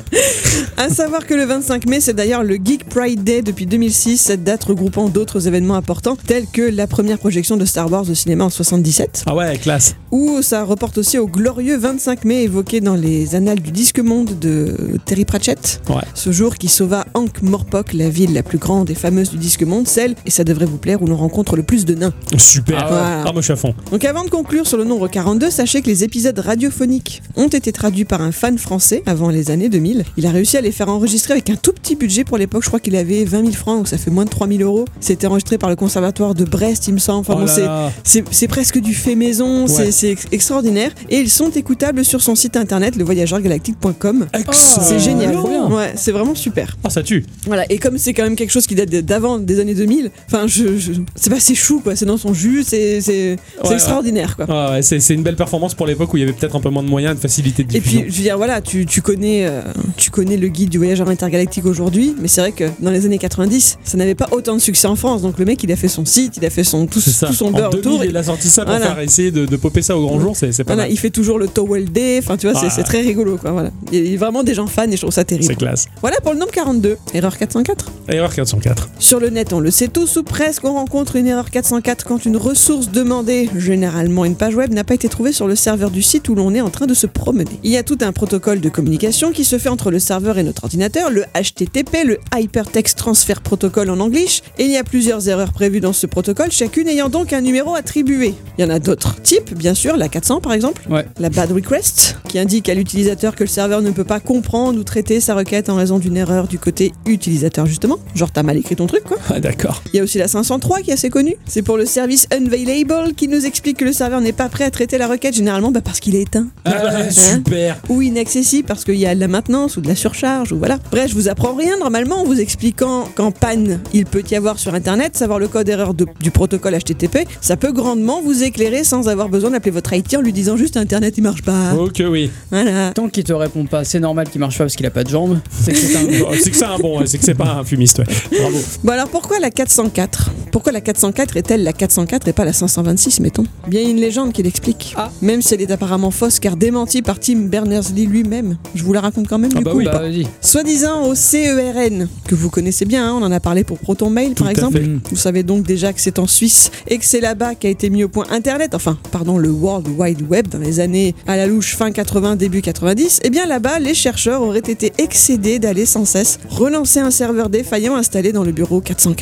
À savoir que le 25 mai, c'est d'ailleurs le Geek Pride Day depuis 2006, cette date regroupant d'autres événements importants tels que la première projection de Star Wars au cinéma en 77, Ah ouais, classe. ou ça reporte aussi au glorieux 25 mai évoqué dans les annales du disque monde de Terry Pratchett. Ouais. Ce jour qui sauva Ankh-Morpork, la ville la plus grande et fameuse du disque monde, celle, et ça devrait vous plaire, où l'on rencontre le plus de nains. Super. Ah ouais. Ah, moi je suis à fond. Donc avant de conclure sur le nombre 42, sachez que les épisodes radiophoniques ont été traduits par un fan français avant les années 2000. Il a réussi à les faire enregistrer avec un tout petit budget pour l'époque. Je crois qu'il avait 20 000 francs, donc ça fait moins de 3 000 euros. C'était enregistré par le conservatoire de Brest, il me semble. Enfin Oh bon, c'est- presque du fait maison, c'est- Ouais. c'est ex- extraordinaire. Et ils sont écoutables sur son site internet, levoyageurgalactique.com. C'est génial. Ouais, c'est vraiment super. Ah, ça tue. Voilà, et comme c'est quand même quelque chose qui date d'avant des années 2000, enfin, je, je- c'est pas c'est chou quoi, c'est dans son jus, c'est c'est- Ouais, extraordinaire quoi. Ouais, c'est c'est une belle performance pour l'époque où il y avait peut-être un peu moins de moyens et de facilité de Et diffusion. puis, je veux dire, voilà, tu, tu connais, euh, tu connais le guide du voyageur intergalactique aujourd'hui, mais c'est vrai que dans les années 90, ça n'avait pas autant de succès en France. Donc le mec, il a fait son site, il a fait son, tout, C'est ça. tout son beurre 2000, autour. il a sorti ça pour Voilà. faire essayer de, de popper ça au grand jour, c'est c'est pas Voilà, mal. il fait toujours le Towel Day, enfin tu vois, c'est- Ah. c'est très rigolo quoi. Voilà. Il y a vraiment des gens fans et je trouve ça terrible. C'est classe. Voilà pour le nombre 42, erreur 404. Erreur 404. Sur le net, on le sait tous ou presque, on rencontre une erreur 404 quand une ressource demandée, généralement une page web, n'a pas été trouvée sur le serveur du site où l'on est en train de se promener. Il y a tout un protocole de communication qui se fait entre le serveur et notre ordinateur, le HTTP, le Hypertext Transfer Protocol en anglais, et il y a plusieurs erreurs prévues dans ce protocole, chacune ayant donc un numéro attribué. Il y en a d'autres types, bien sûr, la 400 par exemple, Ouais. la bad request, qui indique à l'utilisateur que le serveur ne peut pas comprendre ou traiter sa requête en raison d'une erreur du côté utilisateur justement. Genre t'as mal écrit ton truc quoi. Ah, d'accord. Il y a aussi la 503 qui est assez connue. C'est pour le service Unavailable qui nous explique que le serveur n'est pas prêt à traiter la requête généralement bah, parce qu'il est éteint. Ah, super. Ou inaccessible parce qu'il y a de la maintenance ou de la surcharge ou voilà. Bref, je vous apprends rien normalement en vous expliquant qu'en panne il peut y avoir sur internet, savoir le code erreur de- du protocole HTTP, ça peut grandement vous éclairer sans avoir besoin d'appeler votre IT en lui disant juste internet il marche pas. Ok, oui. Voilà. Tant qu'il te répond pas, c'est normal qu'il marche pas parce qu'il a pas de jambes. C'est que c'est un. Oh, c'est que c'est un bon, c'est que c'est pas un fumiste. ouais. Bravo. Bon alors pourquoi la 404 Pourquoi la 404 est-elle la 404 et pas la 526 mettons? Bien il y a une légende qui l'explique. Ah. Même si elle est apparemment fausse car démentie par Tim Berners-Lee lui-même. Je vous la raconte quand même Ah du bah coup. oui. Bah. Soi-disant au CERN, que vous connaissez bien, hein, on en a parlé pour Proton Mail Tout par exemple. fait. Vous savez donc déjà que c'est en Suisse et que c'est là-bas qu'a été mis au point Internet, enfin, pardon, le World Wide Web dans les années à la louche fin 80, début 90. Et bien là-bas, les chercheurs auraient été excédés d'aller sans cesse relancer un serveur défaillant installé dans le bureau 404,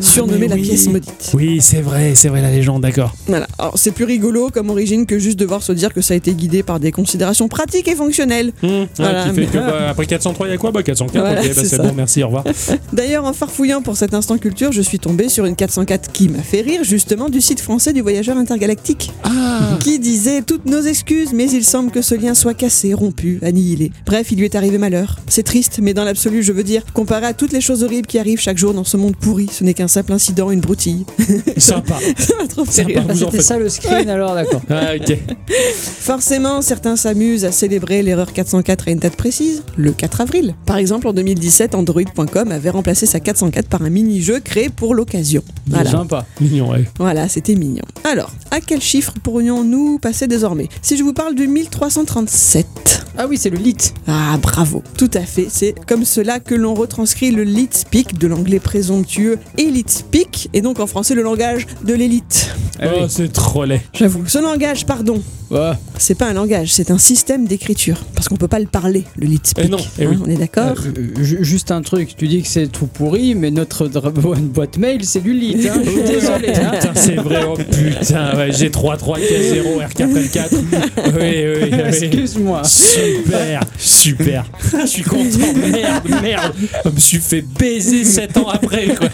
surnommé Ah, mais la oui. pièce maudite. Oui, c'est vrai, c'est vrai la légende, d'accord. Voilà. Alors c'est plus rigolo comme origine que juste devoir se dire que ça a été guidé par des considérations pratiques et fonctionnelles. Hum, Voilà, qui fait mais- que bah, après 403, il y a quoi Bah 404, Voilà, ok, bah, c'est bon, merci, au revoir. D'ailleurs, en farfouillant pour cet instant culture, je suis tombé sur une 404 qui m'a fait rire, justement, du site français du voyageur intergalactique. Ah Qui disait toutes nos excuses, mais il semble que ce lien soit cassé, rompu, annihilé. Bref, il lui est arrivé malheur. C'est triste, mais dans l'absolu, je veux dire, comparé à toutes les choses horribles qui arrivent chaque jour dans ce monde pourri, ce n'est qu'un simple incident, une broutille. Sympa. Ça m'a trop fait Sympa. rire. Vous en C'était faites. ça le screen alors, d'accord. Ah, ok. Forcément, certains s'amusent à célébrer l'erreur 404 à une date précise, le 4 avril. Par exemple, en 2017, Android.com avait remplacé sa 404 par un mini-jeu créé pour l'occasion. Voilà. Sympa. Mignon, ouais. Voilà, c'était mignon. Alors, à quel chiffre pourrions-nous passer désormais? Si je vous parle du 1337. Ah oui, c'est le lit. Ah, bravo. Tout à fait. C'est comme cela que l'on retranscrit le lit speak de l'anglais présomptueux elite speak, et donc en français le langage de l'élite. Ah oh, oui. c'est trop laid. J'avoue. Ce langage, pardon, Ouais. c'est pas un langage, c'est un système d'écriture. Parce qu'on peut pas le parler, le lit speak. Eh non, eh Hein, oui. On est d'accord Euh, ju- juste un truc, tu dis que c'est tout pourri, mais notre boîte mail, c'est du lit. Hein. Désolé. hein. Putain, c'est vrai, oh putain, ouais, j'ai 33K0, R4L4. Oui, oui, oui. Excuse-moi. Super, super. Je suis content. Merde, merde. Je me suis fait baiser 7 ans après, quoi.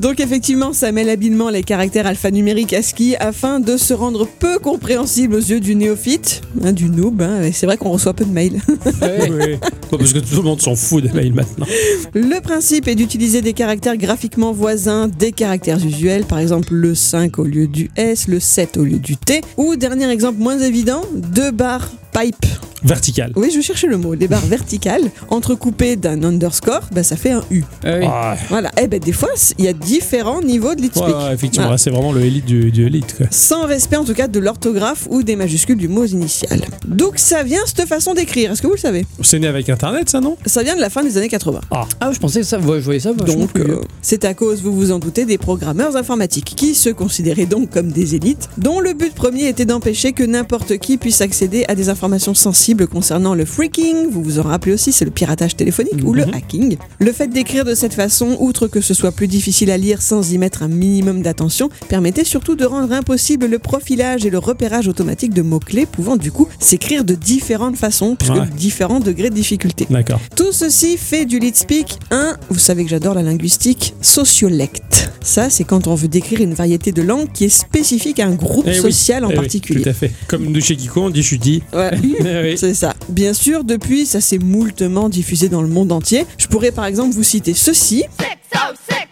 Donc effectivement, ça mêle habilement les caractères alphanumériques ASCII afin de se rendre peu compréhensible aux yeux du néophyte, hein, du noob. hein. Et C'est vrai qu'on reçoit peu de mails. Ouais. Oui. Bon, parce que tout le monde s'en fout des mails maintenant. Le principe est d'utiliser des caractères graphiquement voisins des caractères usuels, par exemple le 5 au lieu du S, le 7 au lieu du T, ou dernier exemple moins évident, deux barres pipe. Vertical. Oui, je cherchais le mot. Des barres verticales entrecoupées d'un underscore, bah, ça fait un U. Ah oui. Ah, Voilà. Et ben des fois, il y a différents niveaux de lead ouais, effectivement, Voilà. c'est vraiment le élite du, du élite. Quoi. Sans respect en tout cas de l'orthographe ou des majuscules du mot initial. Donc ça vient cette façon d'écrire, est-ce que vous le savez? C'est né avec Internet, ça, non? Ça vient de la fin des années 80. Ah, je pensais que ça, ouais, je voyais ça. Donc euh, c'est à cause, vous vous en doutez, des programmeurs informatiques qui se considéraient donc comme des élites, dont le but premier était d'empêcher que n'importe qui puisse accéder à des informations sensibles concernant le freaking, vous vous en rappelez aussi, c'est le piratage téléphonique ou le Mhm. hacking. Le fait d'écrire de cette façon, outre que ce soit plus difficile à lire sans y mettre un minimum d'attention, permettait surtout de rendre impossible le profilage et le repérage automatique de mots-clés pouvant du coup s'écrire de différentes façons, puisque Ouais. différents degrés de difficulté. D'accord. Tout ceci fait du lead speak un, vous savez que j'adore la linguistique, sociolecte. Ça, c'est quand on veut décrire une variété de langues qui est spécifique à un groupe Eh oui, social en Eh oui, particulier. tout à fait. Comme de chez Kiko, on dit chuti. Ouais. Oui. C'est ça. Bien sûr, depuis, ça s'est moultement diffusé dans le monde entier. Je pourrais par exemple vous citer ceci. Six oh six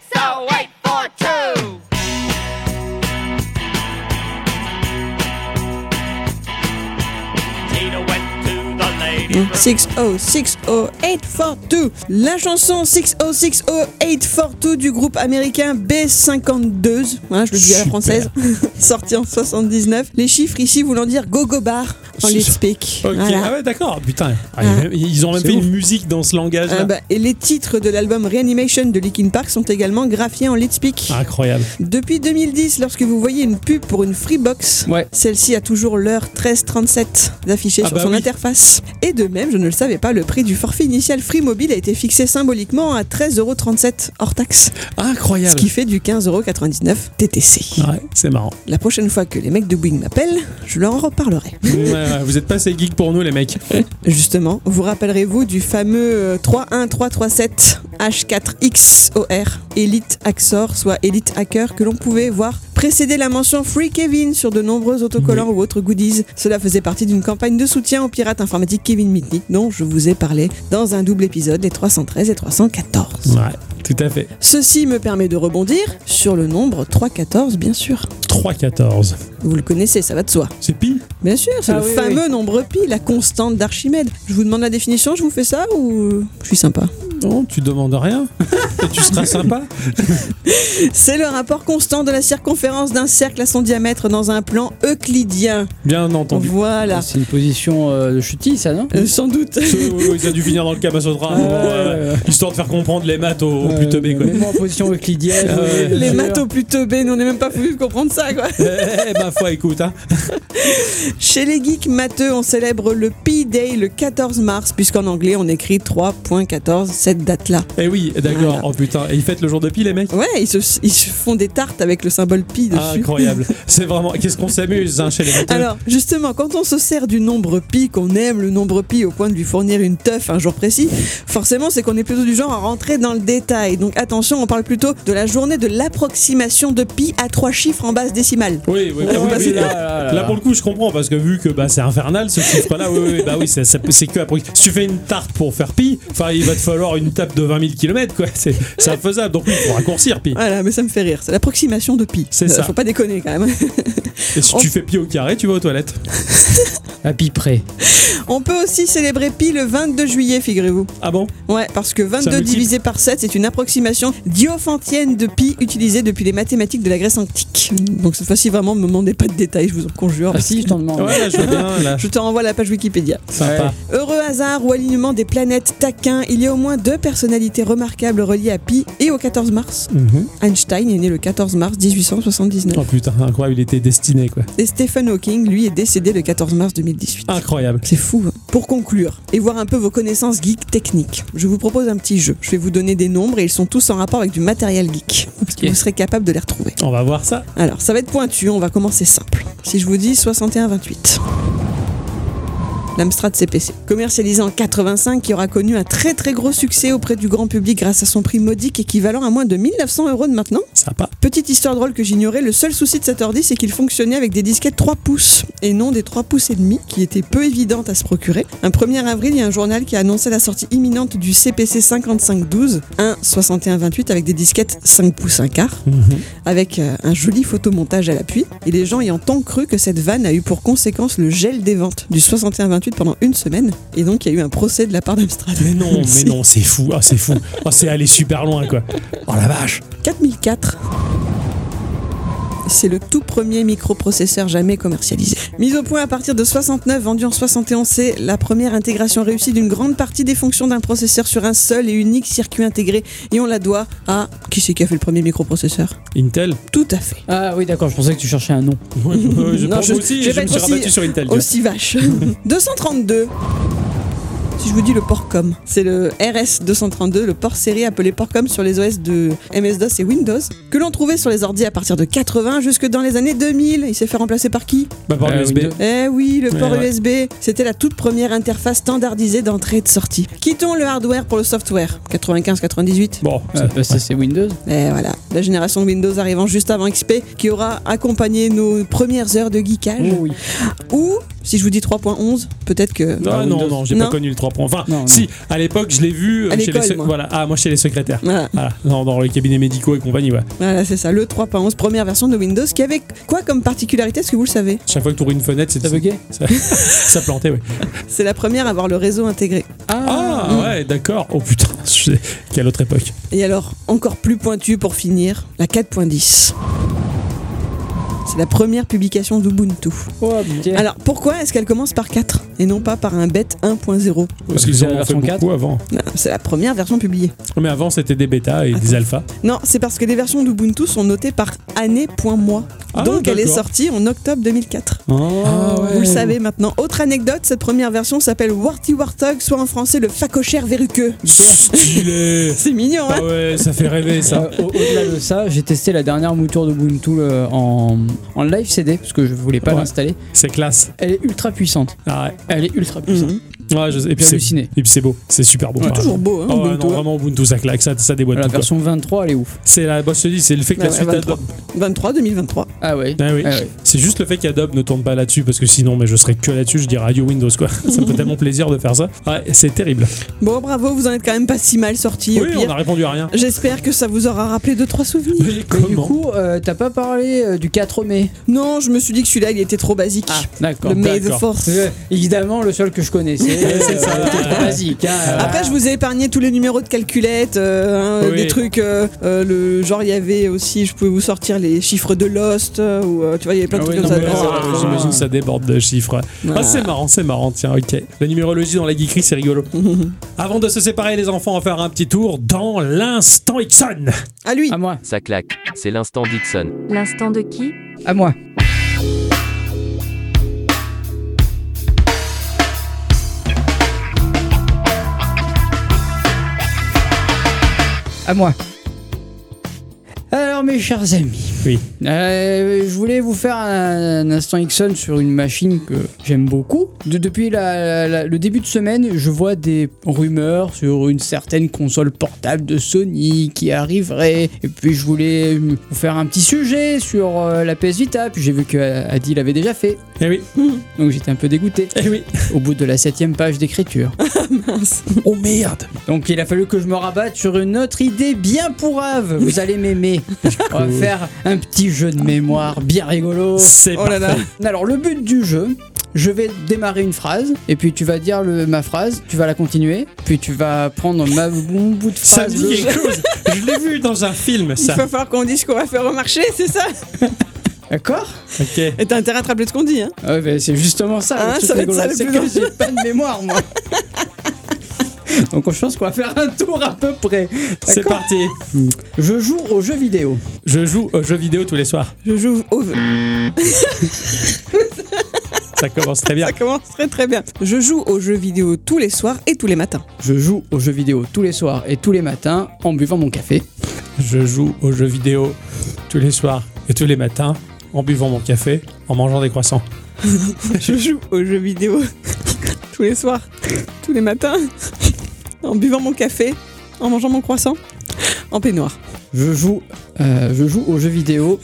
6060842. La chanson 6060842 du groupe américain B52. Voilà, je le dis à la française. Sorti en 79. Les chiffres ici voulant dire go-go bar en lead speak. Ok, Voilà. ah ouais, d'accord. Putain, Ah, Ah. ils ont même fait ouf. une musique dans ce langage-là. Ah bah, et les titres de l'album Reanimation de Linkin Park sont également graphiés en lead speak. Incroyable. Depuis 2010, lorsque vous voyez une pub pour une Freebox, Ouais. celle-ci a toujours l'heure 1337 d'afficher Ah sur bah son oui. interface. Et de même, je ne le savais pas, le prix du forfait initial Free Mobile a été fixé symboliquement à 13,37€ hors taxe, ce Incroyable. qui fait du 15,99€ TTC. Ouais, c'est marrant. La prochaine fois que les mecs de Boeing m'appellent, je leur en reparlerai. Ouais, vous êtes pas assez geek pour nous, les mecs. Justement, vous rappellerez-vous du fameux euh, 31337 H4XOR Elite Axor, soit Elite Hacker, que l'on pouvait voir précéder la mention Free Kevin sur de nombreux autocollants ou autres goodies. Cela faisait partie d'une campagne de soutien au pirate informatique Kevin Mitnick, dont je vous ai parlé dans un double épisode, les 313 et 314. Ouais, tout à fait. Ceci me permet de rebondir sur le nombre 314, bien sûr. 3,14. Vous le connaissez, ça va de soi. C'est pi? Bien sûr, c'est Ah le oui, fameux nombre pi, la constante d'Archimède. Je vous demande la définition, je vous fais ça ou je suis sympa? Non, tu demandes rien. Tu seras sympa. C'est le rapport constant de la circonférence d'un cercle à son diamètre dans un plan euclidien. Bien entendu. Voilà. C'est une position euh, de chutis, ça, non Euh, sans doute. Euh, ça a dû finir dans le bon, ouais, euh, histoire de faire comprendre les maths au, au Euh, plus teubé, quoi. Même en position euclidienne. Ah bien Les maths au plus teubés, nous on n'est même pas foutu de comprendre ça quoi. Eh, ma foi, écoute, hein. Chez les geeks matheux, on célèbre le P-Day le 14 mars, puisqu'en anglais on écrit 3.14, cette date-là. Eh oui, d'accord. Voilà. Oh putain, et ils fêtent le jour de pi, les mecs Ouais, ils se, ils se font des tartes avec le symbole pi dessus. Incroyable. C'est vraiment. Qu'est-ce qu'on s'amuse hein, chez les mecs Alors, justement, quand on se sert du nombre pi, qu'on aime le nombre pi au point de lui fournir une teuf un jour précis, forcément, c'est qu'on est plutôt du genre à rentrer dans le détail. Donc attention, on parle plutôt de la journée de l'approximation de pi à trois chiffres en base décimale. Oui, oui, Ah, oui, vous oui, passez oui, là, là, là, là, là, là. pour le coup, je comprends parce que vu que bah, c'est infernal ce chiffre-là, oui, oui, bah oui, c'est que après. Si tu fais une tarte pour faire pi, enfin, il va te falloir une table de 20 000 km, quoi. C'est c'est infaisable. Donc il faut raccourcir pi. Voilà, mais ça me fait rire. C'est l'approximation de pi. C'est Euh, ça. Faut pas déconner quand même. Et si tu fais pi au carré, tu vas aux toilettes. À pi près. On peut aussi célébrer pi le 22 juillet, figurez-vous. Ah bon? Ouais, parce que 22 multiple. divisé par 7, c'est une approximation diophantienne de pi utilisée depuis les mathématiques de la Grèce antique. Donc cette fois-ci, vraiment, ne me demandez pas de détails, je vous en conjure. Ah si, je t'en demande. Ouais, là, je vois bien, là. Je te renvoie à la page Wikipédia. Sympa. Heureux hasard ou alignement des planètes taquins, il y a au moins deux personnalités remarquables reliées à Pi et au 14 mars. Mhm. Einstein est né le 14 mars 1879. Oh putain, incroyable, il était destiné, quoi. Et Stephen Hawking, lui, est décédé le 14 mars 2018. Incroyable. C'est fou. hein. Pour conclure et voir un peu vos connaissances geek techniques, je vous propose un petit jeu. Je vais vous donner des nombres et ils sont tous en rapport avec du matériel geek. Vous serez capable de les retrouver On va voir ça. Alors, ça va être pointu, on va commencer simple. Si je vous dis 61-28. L'Amstrad CPC, commercialisé en 85, qui aura connu un très très gros succès auprès du grand public grâce à son prix modique équivalent à moins de 1900 euros de maintenant. Sympa. Petite histoire drôle que j'ignorais, le seul souci de cet ordi, c'est qu'il fonctionnait avec des disquettes 3 pouces et non des 3 pouces et demi, qui étaient peu évidentes à se procurer. Un 1er avril, il y a un journal qui a annoncé la sortie imminente du CPC 5512, un 6128 avec des disquettes 5 pouces 1 quart, avec euh, un joli photomontage à l'appui, et les gens ayant tant cru que cette vanne a eu pour conséquence le gel des ventes du 6128 pendant une semaine. Et donc, il y a eu un procès de la part d'Amstrad. Mais non, mais non, c'est fou. Ah, c'est fou. Oh, c'est allé super loin, quoi. Oh la vache. 4004. C'est le tout premier microprocesseur jamais commercialisé. Mis au point à partir de 69, vendu en 71, c'est la première intégration réussie d'une grande partie des fonctions d'un processeur sur un seul et unique circuit intégré. Et on la doit à... Qui c'est qui a fait le premier microprocesseur? Intel Tout à fait. Ah oui, d'accord, je pensais que tu cherchais un nom. Je Non, pense je- aussi, je me suis aussi- rabattu sur Intel. Aussi vache. 232. Si je vous dis le Portcom, c'est le RS232, le port série appelé Portcom sur les OS de MS-DOS et Windows, que l'on trouvait sur les ordi à partir de 80 jusque dans les années 2000. Il s'est fait remplacer par qui? Bah, par Euh, USB. Windows. Eh oui, le port ouais. USB. C'était la toute première interface standardisée d'entrée et de sortie. Quittons le hardware pour le software. 95-98. Bon, bah, ça, c'est Windows. Et voilà, la génération de Windows arrivant juste avant XP, qui aura accompagné nos premières heures de geekage. Oh oui. Ou, si je vous dis 3.11, peut-être que... Non, Ah, non, Windows. non, j'ai Non. pas connu le 3 points. Enfin, Non, non. si, à l'époque, je l'ai vu euh, À chez les moi. voilà. Ah, moi chez les secrétaires. Voilà. Voilà, dans, dans les cabinets médicaux et compagnie, ouais. Voilà, c'est ça, le 3.11, première version de Windows, qui avait quoi comme particularité Est-ce que vous le savez? Chaque fois que tu ouvres une fenêtre, c'est Ça bugué ça, ça plantait, ouais. C'est la première à avoir le réseau intégré. Ah, ouais, d'accord. Oh putain, quelle autre époque. Et alors, encore plus pointu pour finir, la 4.10. C'est la première publication d'Ubuntu. Oh. Alors, pourquoi est-ce qu'elle commence par 4 et non pas par un bet 1.0 Parce qu'ils la ont fait version beaucoup 4. avant. C'est la première version publiée. Mais avant, c'était des bêtas et des alphas. Non, c'est parce que les versions d'Ubuntu sont notées par année.mois. Ah, Donc, elle est sortie en octobre 2004. Ah, ouais. Vous le savez maintenant. Autre anecdote, cette première version s'appelle Warty Warthog, soit en français le facochère verruqueux. C'est mignon, hein Ah ouais, ça fait rêver ça. Euh, au- Au-delà de ça, j'ai testé la dernière mouture d'Ubuntu euh, en, en live CD parce que je voulais pas Ouais. l'installer. C'est classe. Elle est ultra puissante. Ah ouais. Elle est ultra puissante. Mhm. Ouais, je sais. Et puis halluciné. et puis c'est beau, c'est super beau. C'est par toujours beau, hein, Ah ouais, Ubuntu, non, hein. vraiment Ubuntu ça claque, ça, ça déboîte La tout. quoi. version 23, elle est ouf. C'est la, bah, je te dis, c'est le fait que la Ouais, suite 23. Adobe. 23 2023. Ah ouais. Ah oui. Ah ouais. C'est juste le fait qu'Adobe ne tourne pas là-dessus parce que sinon, mais je serais que là-dessus, je dirais radio Windows quoi. ça me fait tellement plaisir de faire ça. Ouais, c'est terrible. Bon, bravo, vous en êtes quand même pas si mal sorti. Oui, au on a répondu à rien. J'espère que ça vous aura rappelé deux trois souvenirs. Mais Mais du coup, euh, t'as pas parlé euh, du 4 Non, je me suis dit que celui-là, il était trop basique. Ah, d'accord. le May the d'accord. Force. Euh, évidemment, le seul que je connaissais, C'est ça. euh, trop basique. hein. Après, je vous ai épargné tous les numéros de calculette, euh, hein, Oui. des trucs, euh, euh, le genre il y avait aussi, je pouvais vous sortir les chiffres de Lost, euh, ou euh, tu vois, il y avait plein de Ah trucs oui, comme non, ça. ça, Ah. J'imagine que ça déborde de chiffres. Ah, c'est marrant, c'est marrant. Tiens, ok. La numérologie dans la geekerie, c'est rigolo. Avant de se séparer, les enfants, on va faire un petit tour dans l'instant Ixon. À lui. À moi. Ça claque, c'est l'instant Dixon. L'instant de qui? À moi. À moi. Alors mes chers amis, Oui. euh, je voulais vous faire un, un instant Ixon sur une machine que j'aime beaucoup. De- depuis la- la- le début de semaine, je vois des rumeurs sur une certaine console portable de Sony qui arriverait. Et puis je voulais vous faire un petit sujet sur euh, la PS Vita. Puis j'ai vu que euh, Adi l'avait déjà fait. Eh oui, Donc j'étais un peu dégoûté. eh oui. Au bout de la septième page d'écriture. Mince. Oh merde. Donc il a fallu que je me rabatte sur une autre idée bien pourrave. Vous allez m'aimer. On va faire un petit jeu de mémoire bien rigolo. C'est Oh là là. Alors le but du jeu, je vais démarrer une phrase et puis tu vas dire le- ma phrase, tu vas la continuer, puis tu vas prendre ma bon bout de Ça phrase. me dit quelque chose. Je l'ai vu dans un film, Il ça. va falloir qu'on dise ce qu'on va faire au marché, c'est ça? D'accord Ok. Et t'as intérêt à te rappeler de ce qu'on dit, hein? Ah ouais, ben, C'est justement ça. Hein, ça va être rigolo, ça le C'est plus j'ai pas de mémoire moi. Donc je pense qu'on va faire un tour à peu près. C'est parti. Je joue aux jeux vidéo. Je joue aux jeux vidéo tous les soirs. Je joue au... Ça commence très bien. Ça commence très très bien. Je joue aux jeux vidéo tous les soirs et tous les matins. Je joue aux jeux vidéo tous les soirs et tous les matins en buvant mon café. Je joue aux jeux vidéo tous les soirs et tous les matins en buvant mon café, en mangeant des croissants. Je joue aux jeux vidéo tous les soirs, tous les matins, en buvant mon café, en mangeant mon croissant, en peignoir. Je joue, euh, je joue aux jeux vidéo.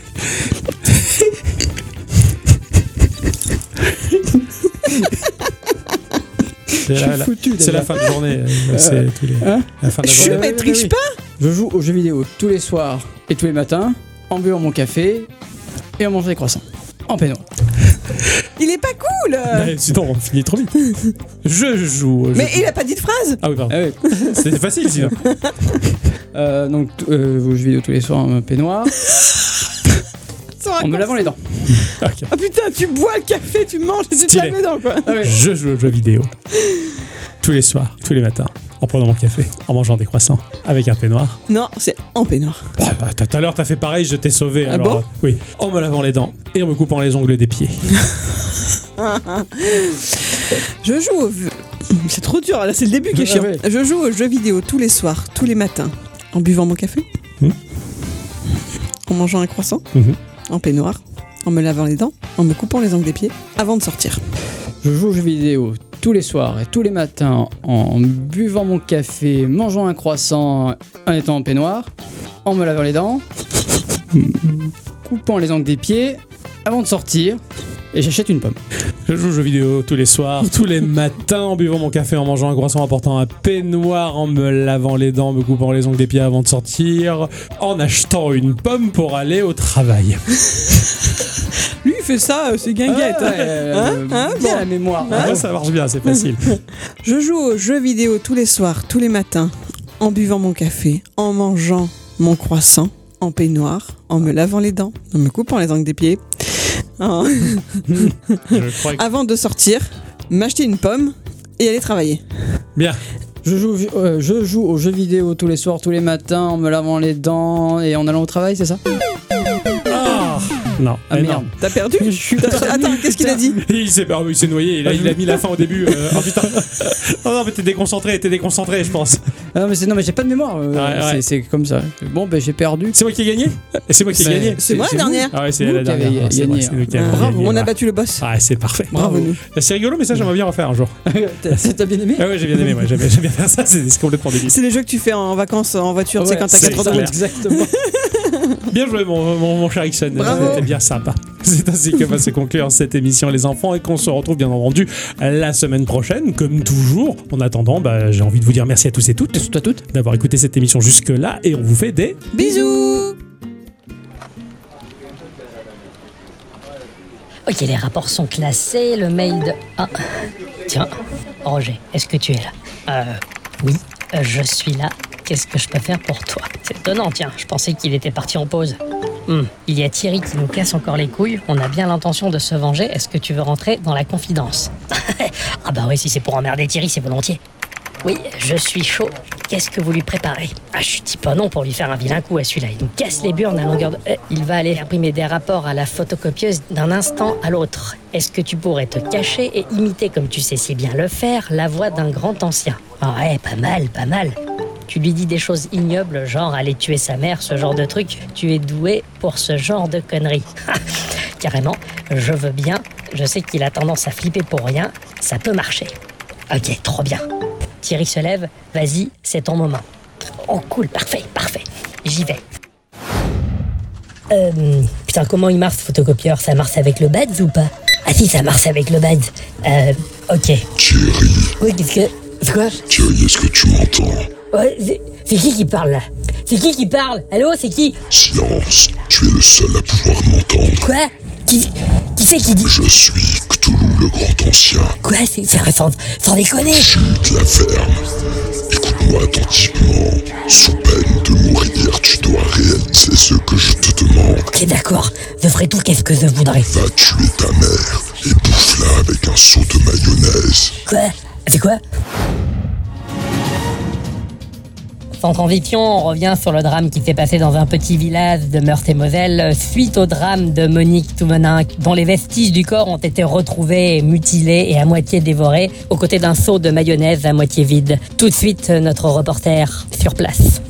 C'est Je la, suis la- foutu, c'est déjà. la fin de journée. euh, C'est tous les- Hein la fin de la Je journée. maîtrise oui. pas Je joue aux jeux vidéo tous les soirs et tous les matins en buvant mon café et en mangeant des croissants. En peignoir. Il est pas cool Mais sinon, on finit trop vite. Je joue. je Mais joue. il a pas dit de phrase Ah oui, pardon. Ah oui. C'était facile sinon. Euh, donc, t- euh, jeux vidéo tous les soirs en peignoir. Sans En me lavant les dents. Ok. Ah putain, tu bois le café, tu manges et tu te Stylé. laves les dents quoi. Ah. Je joue aux jeux vidéo. Tous les soirs, tous les matins, en prenant mon café, en mangeant des croissants, avec un peignoir. Non, c'est en peignoir. Bah, bah, Tout à l'heure, t'as fait pareil, je t'ai sauvé. Ah alors, bon? euh, Oui. En me lavant les dents et en me coupant les ongles des pieds. Je joue au... C'est trop dur, là c'est le début qui est Ah chiant. ouais. Je joue aux jeux vidéo tous les soirs, tous les matins, en buvant mon café, Hmm. en mangeant un croissant, Mhm. en peignoir, en me lavant les dents, en me coupant les ongles des pieds, avant de sortir. Je joue aux jeux vidéo tous les soirs et tous les matins en buvant mon café, mangeant un croissant en étant en peignoir, en me lavant les dents, coupant les ongles des pieds avant de sortir et j'achète une pomme. Je joue aux jeux vidéo tous les soirs, tous les matins, en buvant mon café, en mangeant un croissant, en portant un peignoir, en me lavant les dents, me coupant les ongles des pieds avant de sortir, en achetant une pomme pour aller au travail. Lui il fait ça, euh, c'est guinguette. Ah euh, Hein Hein bien Bon. la mémoire. Moi, ça marche bien, c'est facile. Je joue aux jeux vidéo tous les soirs, tous les matins, en buvant mon café, en mangeant mon croissant, en peignoir, en me lavant les dents, en me coupant les ongles des pieds, en- Je crois que... avant de sortir, m'acheter une pomme et aller travailler. Bien. Je joue, euh, je joue aux jeux vidéo tous les soirs, tous les matins en me lavant les dents et en allant au travail, c'est ça? Non, Ah mais merde. non. T'as perdu Je suis T'as- Attends, qu'est-ce qu'il a dit Il s'est perdu, il s'est noyé, il a, il a mis la fin au début. euh, oh putain. Oh non, mais t'es déconcentré, t'es déconcentré, je pense. Ah non mais c'est non mais j'ai pas de mémoire. euh, Ouais, ouais. c'est- C'est comme ça. Bon ben j'ai perdu. C'est moi qui ai gagné c'est moi qui ai gagné C'est moi la dernière Ah ouais, c'est la qui dernière. Ah, c'est moi, gagné, c'est nous qui avons Ah, gagné, On a battu le boss. Ah, c'est parfait. Bravo nous. C'est rigolo, mais ça, j'aimerais bien refaire un jour. T'as t'as bien aimé Ah ouais, j'ai bien aimé, ouais, j'aime j'aime bien faire ça, c'est c'est complètement débile. C'est les jeux que tu fais en vacances en voiture, tu sais, quand t'as c'est 4 heures ça, de route. Exactement. Bien joué, mon, mon, mon cher Ixon. C'était bien sympa. C'est ainsi que va se conclure cette émission, les enfants, et qu'on se retrouve bien entendu la semaine prochaine, comme toujours. En attendant, bah, j'ai envie de vous dire merci à tous et toutes d'avoir écouté cette émission jusque-là, et on vous fait des Bisous Ok, les rapports sont classés, le mail de... Ah, tiens, Roger, est-ce que tu es là? Euh, oui, je suis là. Qu'est-ce que je peux faire pour toi? C'est étonnant, tiens, je pensais qu'il était parti en pause. Hmm, il y a Thierry qui nous casse encore les couilles, on a bien l'intention de se venger, est-ce que tu veux rentrer dans la confidence? Ah bah oui, si c'est pour emmerder Thierry, c'est volontiers. Oui, je suis chaud. Qu'est-ce que vous lui préparez? Ah, je dis pas non pour lui faire un vilain coup à celui-là. Il nous casse les burnes à longueur de... Eh, il va aller imprimer des rapports à la photocopieuse d'un instant à l'autre. Est-ce que tu pourrais te cacher et imiter, comme tu sais si bien le faire, la voix d'un grand ancien? Ah ouais, pas mal, pas mal. Tu lui dis des choses ignobles, genre aller tuer sa mère, ce genre de truc. Tu es doué pour ce genre de conneries. Carrément, je veux bien. Je sais qu'il a tendance à flipper pour rien. Ça peut marcher. Ok, trop bien. Thierry se lève. Vas-y, c'est ton moment. Oh, cool, parfait, parfait. J'y vais. Euh, putain, comment il marche ce photocopieur? Ça marche avec le badge ou pas? Ah si, ça marche avec le badge. Euh, ok. Thierry, Oui, qu'est-ce que... Quoi? Thierry, est-ce que tu m'entends? Ouais, c'est- qui qui parle là? C'est qui qui parle? Allô, c'est qui? Silence, tu es le seul à pouvoir m'entendre. Quoi? Qui, qui c'est qui dit? Je suis Cthulhu le grand ancien. Quoi? C'est sans, sans déconner Chut, la ferme. Écoute-moi attentivement. Sous peine de mourir, tu dois réaliser ce que je te demande. Ok, d'accord. Je ferai tout qu'est-ce que je voudrais. Va tuer ta mère et bouffe-la avec un seau de mayonnaise. Quoi? C'est quoi? Sans transition, on revient sur le drame qui s'est passé dans un petit village de Meurthe-et-Moselle suite au drame de Monique Touvenin, dont les vestiges du corps ont été retrouvés, mutilés et à moitié dévorés, aux côtés d'un seau de mayonnaise à moitié vide. Tout de suite, notre reporter sur place.